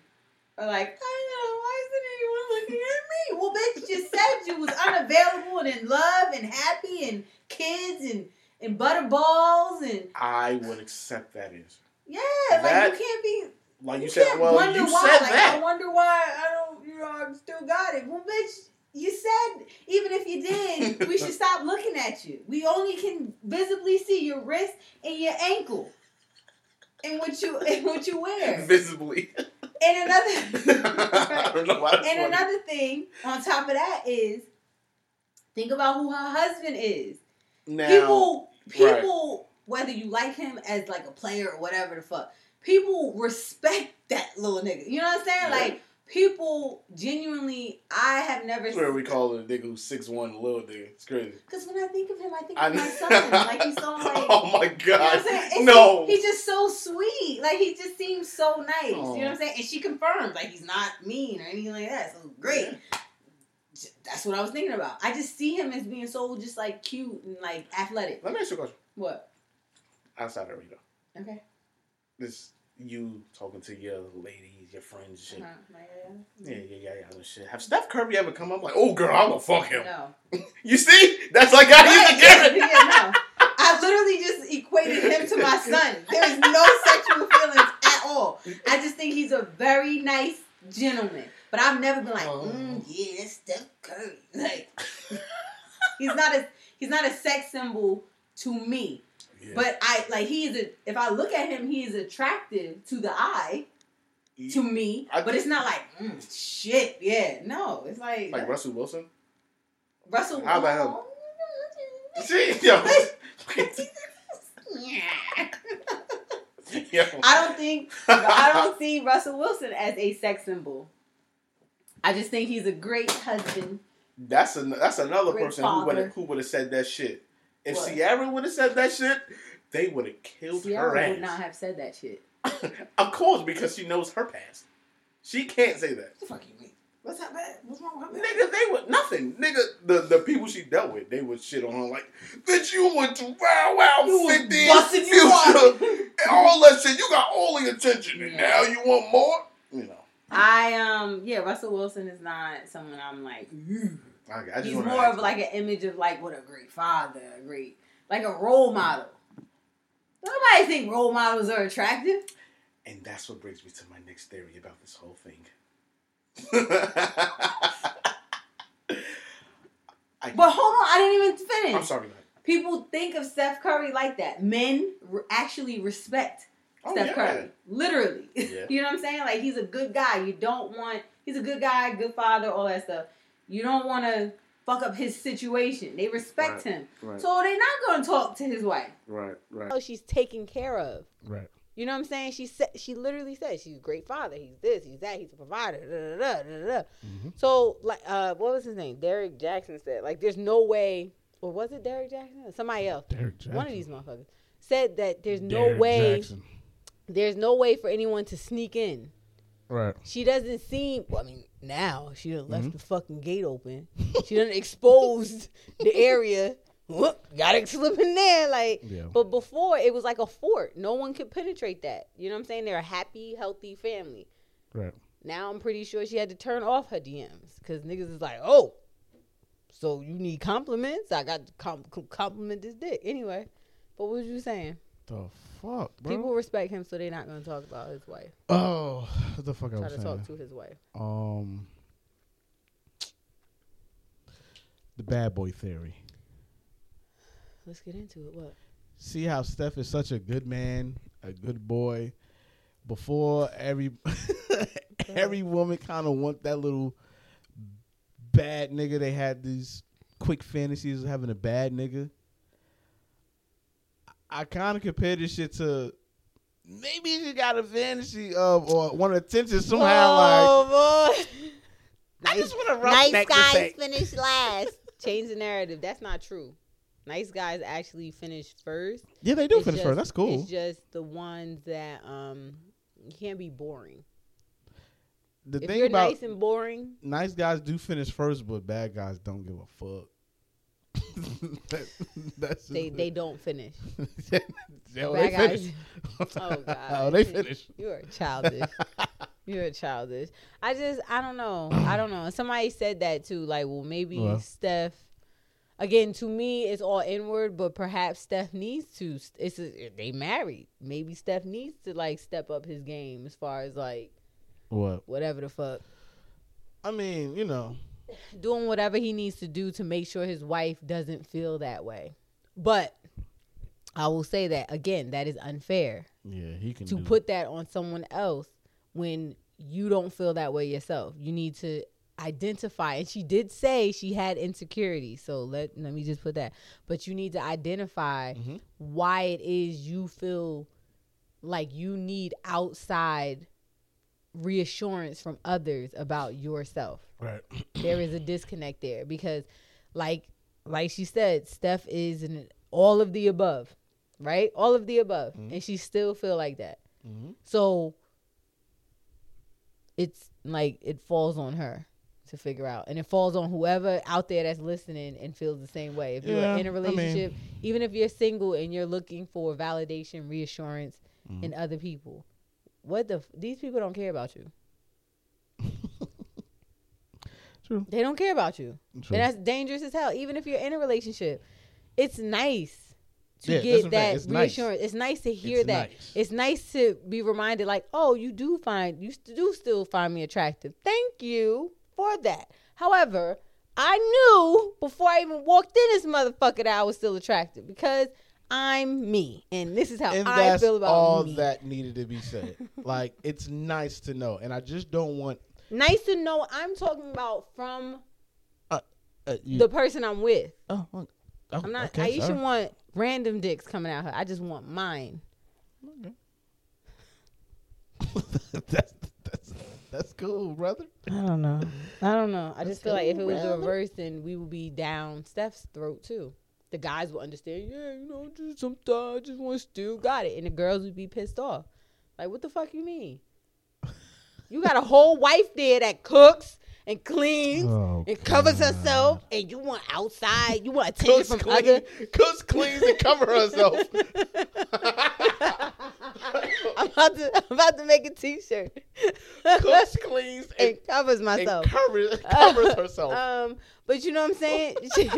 Or like, I don't know, why isn't anyone looking at me? Well, bitch just said you was unavailable and in love and happy and kids and and butterballs and I would accept that answer. yeah, That- like you can't be Like you, you said, well, wonder you why. said like, that. I wonder why I don't, you know, I still got it. Well, bitch, you said even if you did, we should <laughs> stop looking at you. We only can visibly see your wrist and your ankle, and what you and what you wear. Visibly. And <laughs> I another don't know why and another thing on top of that is think about who her husband is. now, people right. whether you like him as like a player or whatever the fuck people respect that little nigga you know what i'm saying Yeah. like people genuinely i have never That's where we call it a nigga who's six one little nigga. It's crazy. because when i think of him i think I of my son like he's so <laughs> like oh my you know god. Saying? It's- no. he's just so sweet. Like he just seems so nice. You know what I'm saying? And she confirms like he's not mean or anything like that. So great. That's what I was thinking about. I just see him as being so just like cute and like athletic. Let me ask you a question. What? Outside of Rita, Okay. this you talking to your ladies, your friends, and shit. Uh-huh. Like, Yeah, yeah, yeah, yeah. Shit. Have Steph Curry ever come up like, oh girl, I'm gonna fuck him? No. <laughs> You see? That's like how Right, get <laughs> yeah, no. I literally just equated him to my son. There's no sexual feelings at all. I just think he's a very nice gentleman. But I've never been like, Oh. mm, yeah, that's Steph Curry. <laughs> Like, he's not a he's not a sex symbol to me. Yeah. But I like he is a. If I look at him, he is attractive to the eye to me. I but think- it's not like mm, shit. Yeah, no, it's like, like Russell Wilson. Russell. How about him? See, yo, <laughs> <laughs> yo. I don't think I don't <laughs> see Russell Wilson as a sex symbol. I just think he's a great husband. That's an, that's another Great person who would have who would have said that shit. If What? Ciara would have said that shit, they would have killed her Ciara ass. would not have said that shit. <laughs> of course, because she knows her past. She can't say that. What the fuck you mean? What's that bad? What's wrong with her? Nigga, they were nothing. Nigga, the, the people she dealt with, they would shit on her like, bitch, you went to Wow Wow You 50 busting you out. and all that shit. You got all the attention, and Yeah. now you want more. You know, I um yeah, Russell Wilson is not someone I'm like. "Ooh." I, I just He's more of like an image of like what a great father, a great like a role model. Nobody think role models are attractive. And that's what brings me to my next theory about this whole thing. <laughs> I, But hold on, I didn't even finish. I'm sorry, man. People think of Steph Curry like that. Men re- actually respect Oh, Steph yeah. Curry. Literally. <laughs> Yeah. you know what I'm saying? Like he's a good guy. You don't want he's a good guy, good father, all that stuff. You don't want to fuck up his situation. They respect Right. him. Right, So they're not going to talk to his wife. right, right, Oh, she's taken care of. right. You know what I'm saying? She said she literally said she's a great father. He's this, he's that, he's a provider. Da, da, da, da, da, da. Mm-hmm. So like uh what was his name? Derek Jackson said like there's no way or was it Derek Jackson? Or somebody else. Derek Jackson. One of these motherfuckers said that there's no Derek way Jackson. there's no way for anyone to sneak in. Right. She doesn't seem. Well, I mean, now she done left Mhm. the fucking gate open. She done <laughs> exposed the area. Whoop, got it slipping there, like. Yeah. But before it was like a fort. No one could penetrate that. You know what I'm saying? They're a happy, healthy family. Right. Now I'm pretty sure she had to turn off her DMs because niggas is like, oh, so you need compliments? I got to com- compliment this dick anyway. But what was you saying? The fuck, bro. People respect him, so they're not gonna talk about his wife. oh, what the fuck I Try was to saying? talk to his wife. Um, the bad boy theory. Let's get into it. What? see how Steph is such a good man, a good boy. Before every <laughs> every woman kind of want that little bad nigga. They had these quick fantasies of having a bad nigga. I kind of compare this shit to maybe she got a fantasy of or want attention somehow. like oh boy. <laughs> I just want to nice roughneck guys thing. finish <laughs> last. Change the narrative. That's not true. Nice guys actually finish first. Yeah, they do It's finish just- first. That's cool. It's just the ones that um can't be boring. The if thing you're about nice and boring, nice guys do finish first, but bad guys don't give a fuck. <laughs> That- that's they they don't finish. <laughs> it. <laughs> oh, they Bad guys. finish. Oh god. oh, they finish. You are childish. You're childish. I just I don't know. I don't know. Somebody said that too. Like, well, maybe Well. Steph. Again, to me, it's all inward, but perhaps Steph needs to. It's a, they married. Maybe Steph needs to like step up his game as far as like What? whatever the fuck, I mean, you know, doing whatever he needs to do to make sure his wife doesn't feel that way. But I will say that again, that is unfair. yeah, he can to put that on someone else when you don't feel that way yourself. You need to identify and she did say she had insecurity. So let let me just put that. But you need to identify Mhm. why it is you feel like you need outside reassurance from others about yourself. Right. <clears throat> there is a disconnect there because like like she said steph is in all of the above right? All of the above. And she still feel like that. Hmm so it's like it falls on her to figure out. And it falls on whoever out there that's listening and feels the same way. If you're Yeah, in a I mean- relationship even if you're single and you're looking for validation reassurance Mm-hmm. in other people what the f- these people don't care about you <laughs> True. they don't care about you True. and that's dangerous as hell. Even if you're in a relationship, it's nice to Yeah, that's get what I'm saying. that It's nice. reassurance. It's nice to hear It's that. nice. It's nice to be reminded, like, oh, you do find you st- do still find me attractive. Thank you for that. However, I knew before I even walked in this motherfucker that I was still attractive because I'm me, and this is how and I feel about all me. that needed to be said. <laughs> like, it's nice to know, and I just don't want nice to know. I'm talking about from uh, you, the person I'm with. oh, oh, I'm not. okay, Ayesha sorry. want random dicks coming out her. I just want mine. <laughs> that's, that's that's cool, brother. I don't know. I don't know. I just feel like if it was the reverse, then we would be down Steph's throat too. The guys would understand. Yeah, you know, just sometimes I just want to still got it, and the girls would be pissed off. Like, what the fuck you mean? You got a whole wife there that cooks and cleans Oh, and covers herself, and you want outside. You want attention Cooks from clean, other. cooks cleans and cover herself. <laughs> <laughs> I'm about to. I'm about to make a T-shirt. cooks <laughs> cleans and, and covers and myself. covers covers herself. Um, but you know what I'm saying? She,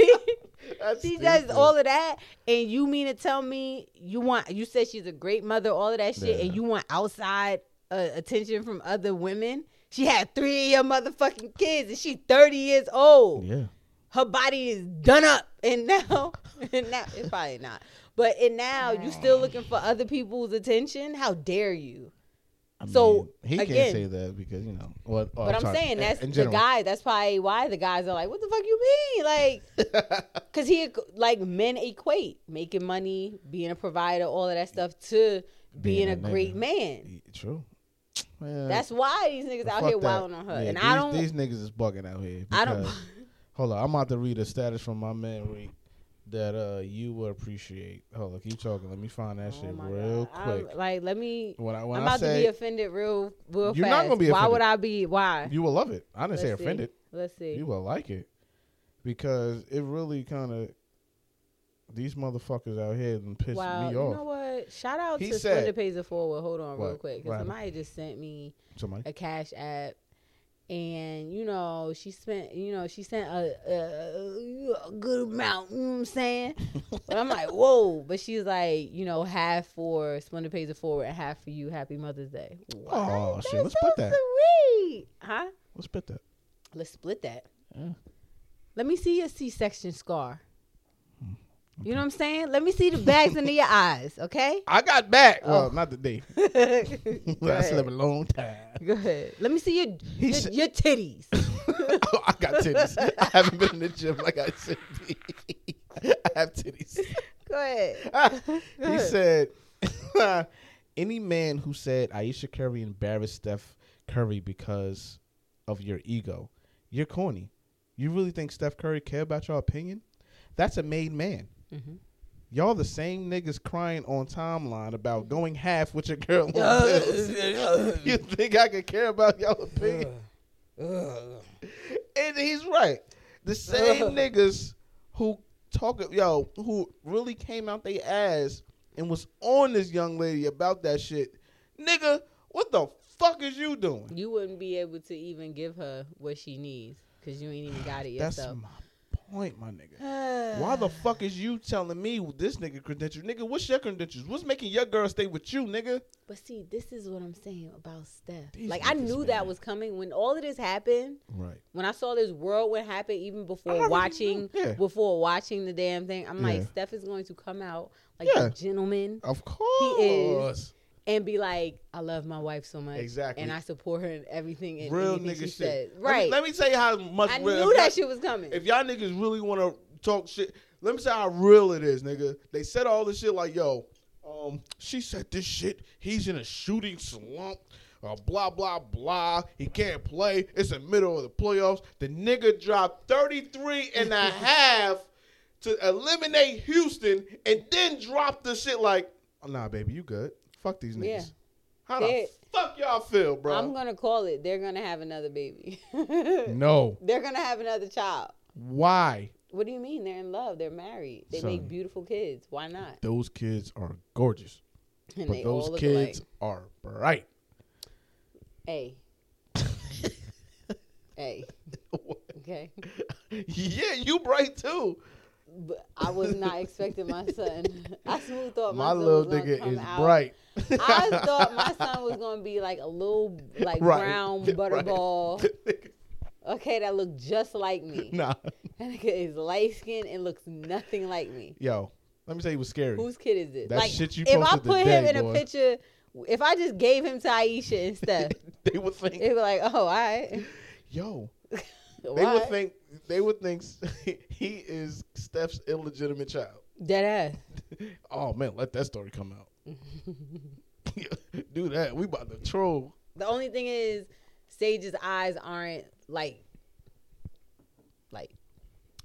she does all of that, and you mean to tell me you want? You said she's a great mother, all of that shit, and you want outside uh, attention from other women? She had three of your motherfucking kids, and she's 30 years old. Yeah. Her body is done up, and now, <laughs> and now it's probably not. But and now you still looking for other people's attention? How dare you? I So, mean, he again- can't say that because you know what. oh, But I'm sorry, saying that's the guy. That's probably why the guys are like, "What the fuck you mean?" Like, <laughs> cause he like men equate making money, being a provider, all of that stuff to being, Being a, a great man. True. That's why these niggas out here wilding on her, Yeah, and these, I don't. These niggas is bugging out here. I don't. hold on, I'm about to read a status from my man Reek that uh you will appreciate. Hold on, keep talking. Let me find that Oh shit real God. quick. I'm, like, let me. when I when I'm I about to be offended real, real You're fast. not gonna be Why would. I be? Why? you will love it. I didn't say Let's see. offended. Let's see. You will like it because it really kind of these motherfuckers out here and piss Wow, me off. you know what? Shout out He to said- Splendor Pays It Forward. Hold on, real quick, because happened? somebody just sent me Somebody. a cash app and you know she spent you know she sent a, a, a good amount you know what i'm saying <laughs> but i'm like whoa but she's like you know half for splendor pays it forward and half for you happy mother's day what? Oh, shit, That's let's so put that. sweet huh Let's split that. let's split that Yeah. let me see your c-section scar You know what I'm saying? Let me see the bags under your eyes, okay? I got back. Oh. Well, not today. <laughs> Go I slept a long time. Go ahead. Let me see your your, said- your titties. Oh, <laughs> I got titties. I haven't been in the gym like I should be. <laughs> I have titties. Go ahead. he ahead. said, any man who said Ayesha Curry embarrassed Steph Curry because of your ego, you're corny. You really think Steph Curry care about your opinion? That's a made man. Mhm. Y'all the same niggas crying on timeline about going half with your girl on <laughs> <laughs> you think I could care about y'all opinion? And he's right. The same niggas who talk yo who really came out their ass and was on this young lady about that shit. Nigga, what the fuck is you doing? You wouldn't be able to even give her what she needs because you ain't even got it That's yourself. my point, my nigga. <sighs> Why the fuck is you telling me this nigga credentials? Nigga, what's your credentials? What's making your girl stay with you, nigga? But see, this is what I'm saying about Steph. These like I knew man. that was coming when all of this happened. Right. When I saw this whirlwind happen, even before watching, yeah. before watching the damn thing, I'm like, Yeah. Steph is going to come out like Yeah. a gentleman Of course. And be like, "I love my wife so much, Exactly. and I support her in everything and Real nigga she shit. said." Let me- Right. Let me, tell you how much I real- knew that y'all- shit was coming. If y'all niggas really want to talk shit, let me say how real it is, nigga. They said all this shit like, yo, um, she said this shit. He's in a shooting slump. Uh, blah blah blah. He can't play. It's the middle of the playoffs. The nigga dropped 33 and a <laughs> half to eliminate Houston, and then dropped the shit like, oh, nah, baby, you good. Fuck these niggas. Yeah. How They- the fuck y'all feel, bro? I'm gonna call it. They're gonna have another baby. <laughs> no. They're gonna have another child. Why? What do you mean? They're in love. They're married. They Son. make beautiful kids. Why not? Those kids are gorgeous. And but those kids alike. are bright. Hey. <laughs> hey. Okay. yeah, you bright too. But I was not expecting my son. <laughs> I smooth thought my, My little nigga is out. bright. <laughs> I <laughs> thought my son was gonna be like a little like Right. brown <laughs> Right. butterball. Okay, that looked just like me. nah, That nigga is light skinned and looks nothing like me. yo, let me tell you what's scary. Whose kid is this? That like, shit you if I put today, him in boy. a picture, if I just gave him to Ayesha and Steph, they would think, they were like, "Oh, all right." yo, they would think, they would think he is Steph's illegitimate child. Dead ass. Oh man, let that story come out. <laughs> Do that. We about to troll. The only thing is, Sage's eyes aren't like, like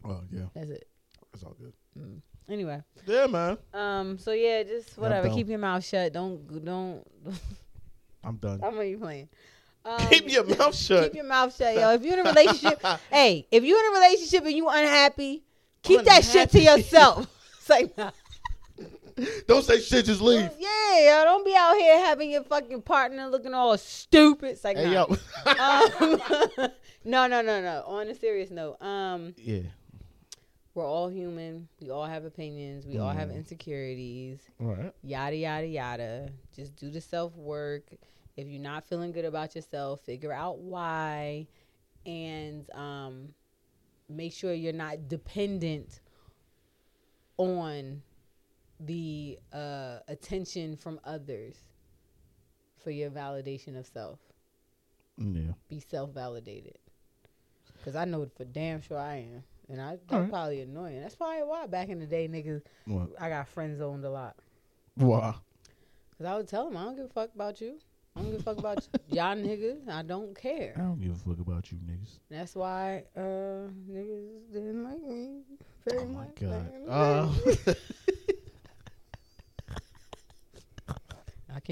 Oh yeah, that's it. it's all good. Anyway, Yeah, man. um, so yeah, just whatever. Keep your mouth shut. Don't don't. <laughs> I'm done. I'm only playing. <laughs> Um, Keep your mouth shut. keep your mouth shut, yo. If you're in a relationship, hey, if you're in a relationship and you unhappy, keep that shit to yourself. It's like, nah. <laughs> Don't say shit. Just leave. Yeah, yo, don't be out here having your fucking partner looking all stupid. It's like, Hey nah. Um, <laughs> no, no, no, no. On a serious note, um, yeah. we're all human. We all have opinions. We all have Mm. insecurities. Right. Yada yada yada. Just do the self work. If you're not feeling good about yourself, figure out why, and um, make sure you're not dependent on the uh, attention from others for your validation of self Yeah. be self validated. Cause I know for damn sure I am, and I that's Alright. probably annoying. That's probably why back in the day, niggas, What? I got friend zoned a lot. Wow. Cause I would tell them I don't give a fuck about you. I don't give a fuck about <laughs> y'all niggas. I don't care. I don't give a fuck about you niggas. That's why uh niggas didn't like me very Oh my much. god. back in the day. Uh,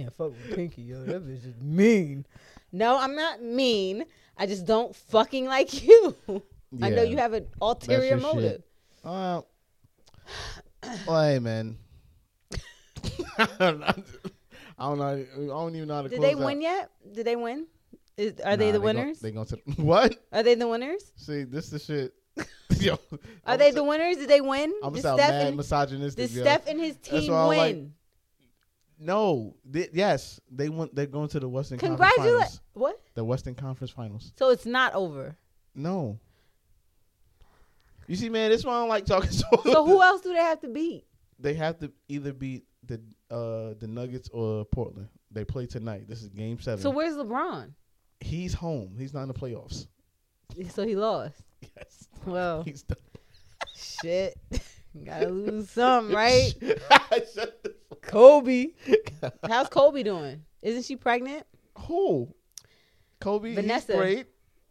can't fuck with Pinky, yo. That bitch is mean. No, I'm not mean. I just don't fucking like <laughs> you. I know you have an ulterior motive. uh, well, hey man. I don't know. I don't know. I don't even know how to Did close they out. win yet? Did they win? Is, are Nah, they the gon- winners? They going to <laughs> what? are they the winners? See, this is shit. <laughs> Yo, Are they the winners? Did they win? I'm did sound Steph mad and, misogynistic. did yo. Steph and his team win? like, No, they, yes, they went. They're going to the Western Conference Finals. What? The Western Conference Finals. So it's not over. No, You see, man, this one I don't like talking. So, So who else do they have to beat? they have to either beat the uh the Nuggets or Portland. They play tonight. This is Game Seven. So where's LeBron? he's home. He's not in the playoffs. So he lost. Yes, Well, he's done. shit. <laughs> Gotta lose some, right? <laughs> Shut the Kobe. <laughs> How's Kobe doing? Isn't she pregnant? Who? Kobe. Vanessa. He's great.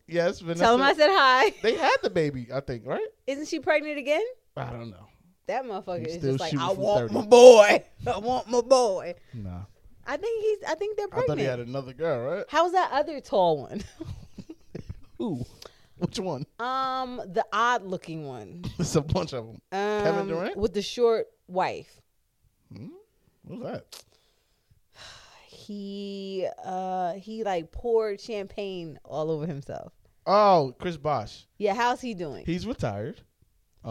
Yes, Vanessa. Tell him I said hi. <laughs> they had the baby. I think right. Isn't she pregnant again? I don't know. That motherfucker is just like, I want 30. my boy. <laughs> I want my boy. Nah. I think he's. I think they're pregnant. I thought he had another girl, right? How's that other tall one? Who? Which one? um, the odd looking one. It's a bunch of them. Um, Durant? with the short wife. What's that? He uh he like poured champagne all over himself. Oh, Chris Bosh. Yeah, how's he doing? He's retired.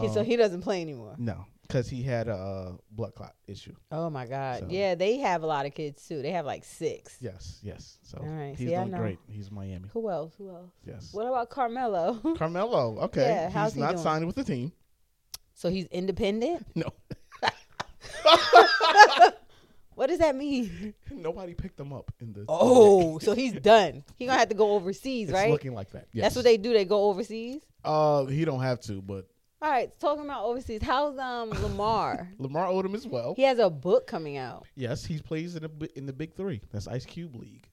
He- so Um, he doesn't play anymore. no, because he had a uh, blood clot issue. Oh my god. So- Yeah, they have a lot of kids too. They have like six. Yes, yes. So All right, he's see, doing great. He's Miami. Who else? Who else? Yes. What about Carmelo? <laughs> Carmelo. Okay. Yeah, how's he's he not doing? signed with the team. so he's independent? <laughs> No. <laughs> What does that mean? <laughs> <laughs> Nobody picked him up in the. Oh, so he's done. He gonna have to go <laughs> overseas, it's right? looking like that. Yes. That's what they do. They go overseas. Uh, he don't have to, but All right, talking about overseas. How's um Lamar? Lamar Odom as well. he has a book coming out. Yes, he plays in the in the Big Three. That's Ice Cube League.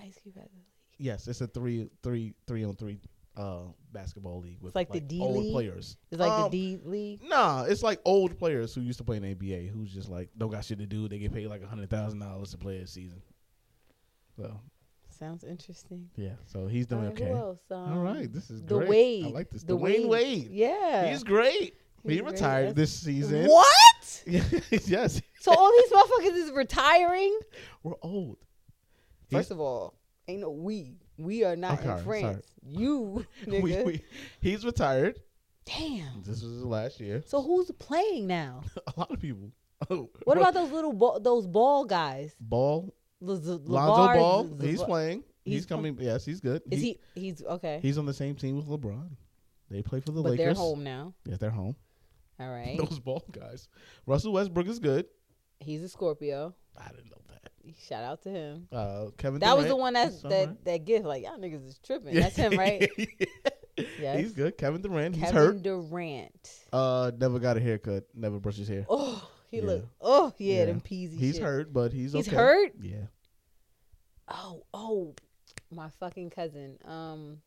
Ice Cube has a Yes, it's a three three three on three uh basketball league with It's like the D old League? players. It's like Um, the D League. Nah, it's like old players who used to play in the NBA who's just like don't got shit to do. They get paid like a hundred thousand dollars to play a season. So Sounds interesting. yeah, so he's doing right, okay. Else? Um, All right, this is the great. Wade. I like this. The Dwyane Wade. Yeah. He's great. he He's great. retired That's- this season. What? <laughs> yes, So all these motherfuckers is retiring. we're old. First of all, ain't no we. We are not Okay, in sorry. France. You <laughs> <laughs> nigga. we- he's retired. Damn. This was his last year. So who's playing now? <laughs> A lot of people. Oh, What about those little ball, those ball guys? Ball? The, Lonzo Ball. He's playing. He's, he's coming. Yes, he's good. Is he? He's okay. He's on the same team with LeBron. They play for the but Lakers. they're home now. Yes, they're home. All right. Those ball guys. Russell Westbrook is good. He's a Scorpio. I didn't know. Shout out to him. Uh, Kevin. That was the one that he's that that gift. Like y'all niggas is tripping. That's him, right? <laughs> Yes. He's good. Kevin Durant. He's Kevin hurt. Durant. Uh, never got a haircut. Never brushed his hair. Oh, he Yeah. look. Oh, yeah, Yeah. them peasy. He's shit. hurt, but he's He's okay. hurt. Yeah. Oh, oh, my fucking cousin. Um.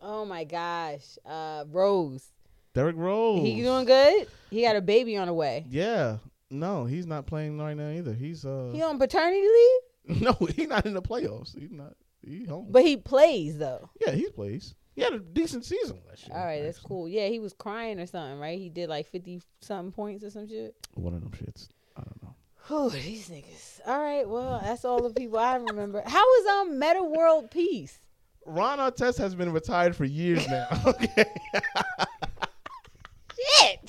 Oh my gosh. Uh, Rose. Derrick Rose. He doing good. He got a baby on the way. Yeah. No, he's not playing right now either. He's uh. He on paternity leave, <laughs> no, he's not in the playoffs. He's not. He home. but he plays though. yeah, he plays. He had a decent season last year. All right, that's cool. Yeah, he was crying or something, right? He did like fifty something points or some shit. One of them shits. I don't know. Whew, these niggas. All right, well, that's all the people I remember. How is um Metta World Peace? Ron Artest has been retired for years now. <laughs> okay. Shit.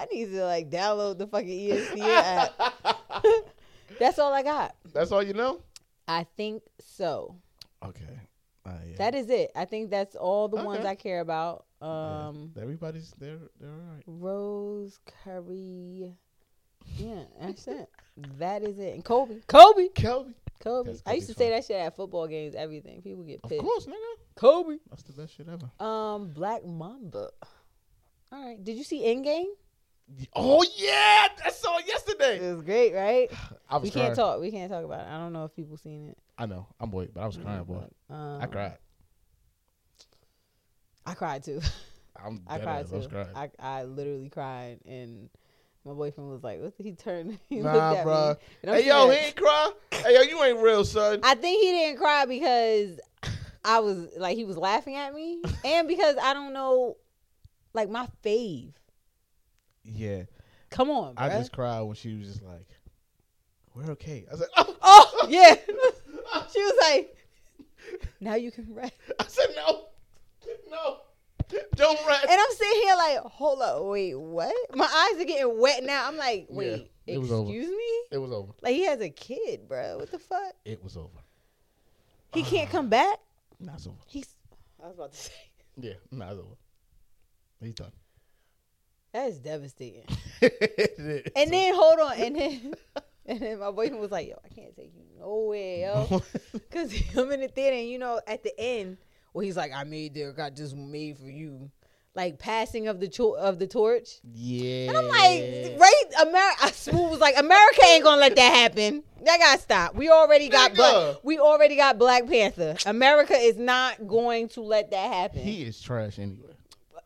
I need to like download the fucking ESPN app. <laughs> <laughs> That's all I got. That's all you know? I think so. Okay. Uh, yeah. That is it. I think that's all the ones I care about. Yeah. Um, Everybody's they're they're all right. Rose Curry. Yeah, that's it. That is it. And Kobe. Kobe. Kelby. Kobe. I used to Kobe's say that shit at football games, everything. People get pissed. Of course, nigga. Kobe. That's the best shit ever. Um, Black Mamba. All right. Did you see Endgame? Oh yeah, I saw it yesterday. It was great, right? <sighs> I was We crying. can't talk. We can't talk about it. I don't know if people seen it. I know. I'm boy, but I was crying, boy. Um, I cried. I cried too. <laughs> I'm I cried ass. I was too. crying. I I literally cried, and my boyfriend was like, "What?" He turned. <laughs> He Nah, looked at bruh. me. and Hey yo, he ain't cry. Hey yo, you ain't real, son. I think he didn't cry because I was like he was laughing at me, <laughs> and because I don't know, like my fave. Yeah, Come on, I bruh. just cried when she was just like, "We're okay." I was like, "Oh." Oh <laughs> yeah. <laughs> she was like, "Now you can rest." I said, "No, no, don't rest." And I'm sitting here like, hold up, wait, what? My eyes are getting wet now. I'm like, Yeah, wait, it was over. excuse me? It was over. Like he has a kid, bro. What the fuck? It was over. He can't <sighs> come back. It's over. He's. I was about to say. Yeah, it's over. He's done. That's devastating. <laughs> And then hold on, and then <laughs> and then my boyfriend was like, "Yo, I can't take you nowhere, yo," <laughs> because I'm in the theater, and you know, at the end, well, he's like, "I made there, got just made for you," like passing of the cho- of the torch. yeah. And I'm like, right? America. Smooth was like, America ain't gonna let that happen. That gotta stop. We already got Nigga. black. We already got Black Panther. America is not going to let that happen. He is trash anyway.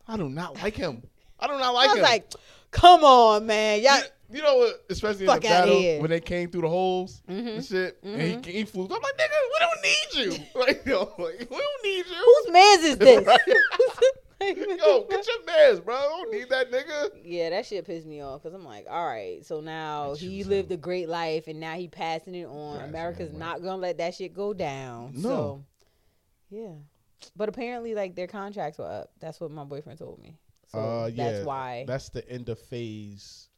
I do not like him. I do not know, like I was him. like, come on, man. Y'all. you, you know what? Especially in the battle when they came through the holes Mhm. and shit, Mhm. and he, he flew. I'm like, nigga, we don't need you. <laughs> <laughs> Like, yo, like, we don't need you. Whose man's is this? <laughs> Yo, get your mans, bro. I don't need that nigga. Yeah, that shit pissed me off because I'm like, all right, so now That shit he lived a great life and now he passing it on. Passing America's not gonna let that shit go down. No. So, yeah, but apparently, like their contracts were up. That's what my boyfriend told me. So uh, yeah, that's why. That's the end of phase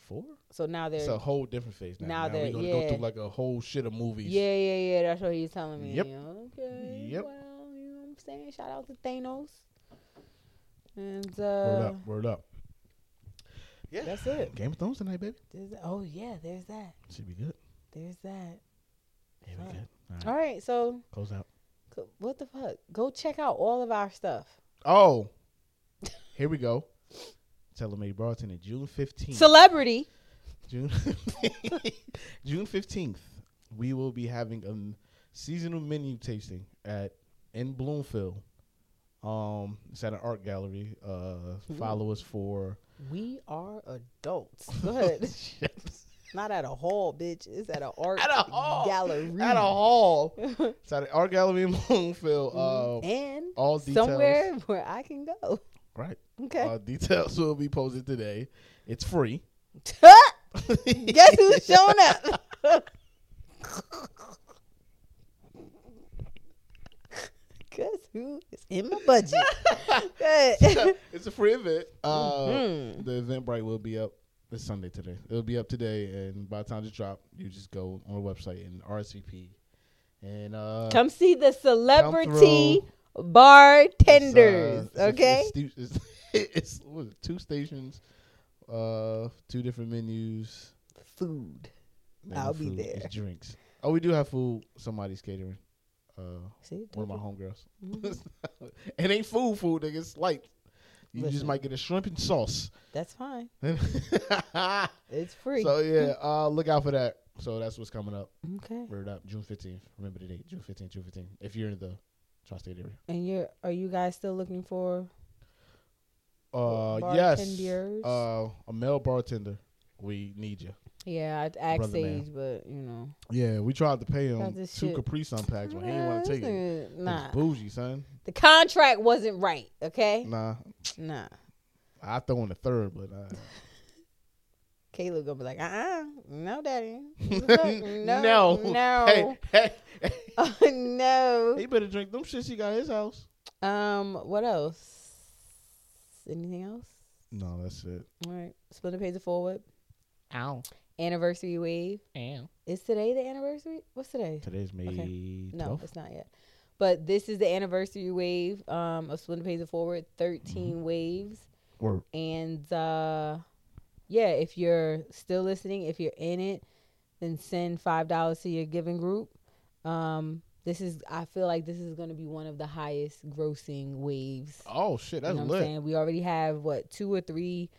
four. so now they're a whole different phase now. now Now, they're- we're gonna yeah. go through like a whole shit of movies. Yeah, yeah, yeah. That's what he's telling me. Yep. Okay. Yep. Well, you know what I'm saying? Shout out to Thanos. And uh, Word up, word up. Yeah, that's it. Game of Thrones tonight, baby. There's, oh yeah, there's that. Should be good. There's that. Yeah, we Fuck. good. All right, All right, so close out. co- what the fuck? Go check out all of our stuff. Oh, here we go. Telemade Bartender, June fifteenth. Celebrity. June <laughs> June fifteenth, we will be having a seasonal menu tasting at in Bloomfield. Um, it's at an art gallery. Uh, follow us for We are adults. <laughs> Go ahead. Not at a hall, bitch. It's at an art At a hall. gallery. at a hall. <laughs> it's at an art gallery in Bloomfield. Uh, and all details. somewhere where I can go. right. Okay. Uh, details <laughs> will be posted today. It's free. <laughs> Guess who's showing up? <laughs> Guess who is in my budget? It's a free event. Uh, Mhm. The Eventbrite will be up this Sunday today. It'll be up today, and by the time it drop, you just go on the website and RSVP. And uh, Come see the celebrity bartenders. Uh, okay. It's, it's, it's, it's what is it, two stations, uh, two different menus. Food. and I'll be food. there. It's drinks. Oh, we do have food. Somebody's catering. Uh, See, one of my homegirls. Mhm. <laughs> it ain't food, food. Nigga. It's light. You just might get a shrimp and sauce. That's fine. <laughs> It's free. So yeah, uh, look out for that. So that's what's coming up. okay. Word up, June fifteenth. Remember the date, June fifteenth, June fifteenth. If you're in the tri-state area. And you're are you guys still looking for Uh, yes. Uh, a male bartender. We need you. yeah, I asked. Sage, but you know. Yeah, we tried to pay him two shit. Capri Sun packs, but he didn't want to take it. Nah. It's bougie, son. The contract wasn't right, okay? Nah, Nah. I throw in the third, but uh, <laughs> Caleb gonna be like, uh uh no, daddy. <laughs> no, no, no, <laughs> Hey, hey, hey, Oh, no. he better drink them shits he got his house. Um, what else? Anything else? No, that's it. All right. Split the page forward. Ow. Anniversary wave. Ow. Is today the anniversary? What's today? Today's May No, 12th. it's not yet. But this is the anniversary wave um, of Split the Page Forward. 13 Mm-hmm. waves. Or And uh, yeah, if you're still listening, if you're in it, then send five dollars to your giving group. Um, this is I feel like this is gonna be one of the highest grossing waves. oh shit, that's you know I'm lit. saying? We already have what two or three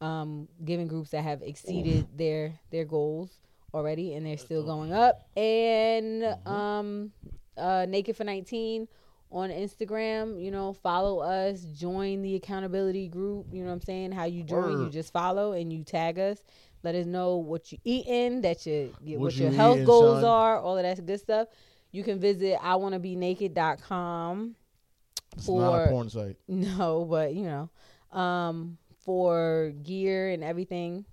um giving groups that have exceeded their their goals already and they're still going up. And Mm-hmm. um uh Naked for 19 on Instagram, you know, follow us, join the accountability group, you know what I'm saying? How you join, you just follow and you tag us. Let us know what you eating, that your What what, you your health eating, goals son. are, all of that good stuff. You can visit I wanna be naked.com. It's not a for- porn site. <laughs> No, but you know, um, for gear and everything.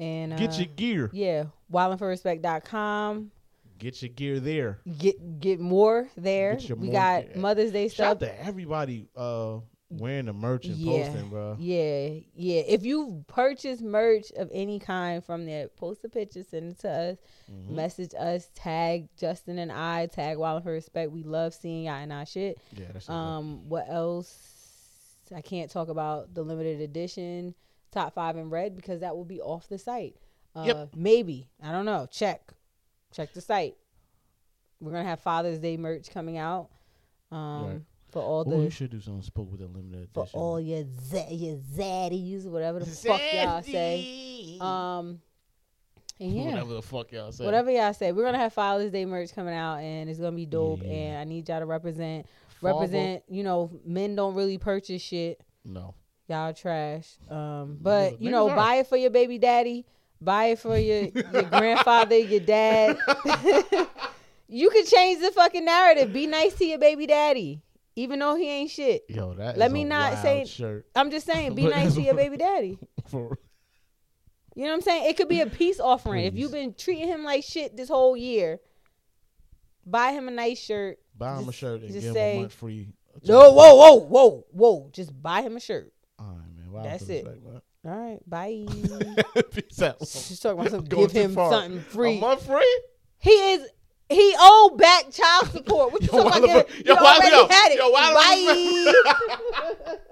And uh, Get your gear. yeah, wildandforrespect.com. Get your gear there. Get get more there. Get your we more got gear. Mother's Day Shout stuff. out to everybody uh, wearing the merch and Yeah. posting, bro. Yeah, yeah. If you purchase merch of any kind from there, post a picture, send it to us, Mhm. message us, tag Justin and I, tag Wild for Respect. We love seeing y'all in our shit. Yeah, that's. Um, what else? I can't talk about the limited edition top five in red because that will be off the site. Uh, Yep. Maybe I don't know. Check, check the site. We're gonna have Father's Day merch coming out. Um, Right. For all Oh, the you should do something spoke with a limited for edition. all your za- your zaddies, whatever the fuck y'all say. Um, and <laughs> yeah, Whatever the fuck y'all say. whatever y'all say, we're gonna have Father's Day merch coming out, and it's gonna be dope. Yeah. And I need y'all to represent, Father- represent. You know, men don't really purchase shit. No. Y'all trash. Um, but Niggas- you know, are. buy it for your baby daddy. Buy it for your your <laughs> grandfather, your dad. <laughs> you can change the fucking narrative. Be nice to your baby daddy, even though he ain't shit. Yo, that Let me a not say- shirt. I'm just saying, be <laughs> nice to your baby daddy. <laughs> For, You know what I'm saying? It could be a peace offering. If you've been treating him like shit this whole year, buy him a nice shirt. buy him a shirt and just give say- him a month free. No, whoa, whoa, whoa, whoa. Just buy him a shirt. All right, man. Wow, That's it. All right, bye. <laughs> Peace out. Just talking about some give him far. something free. A month free? He is he owed back child support. What you Yo, talking about? You yo, why already had it. yo, why do we- Bye. <laughs>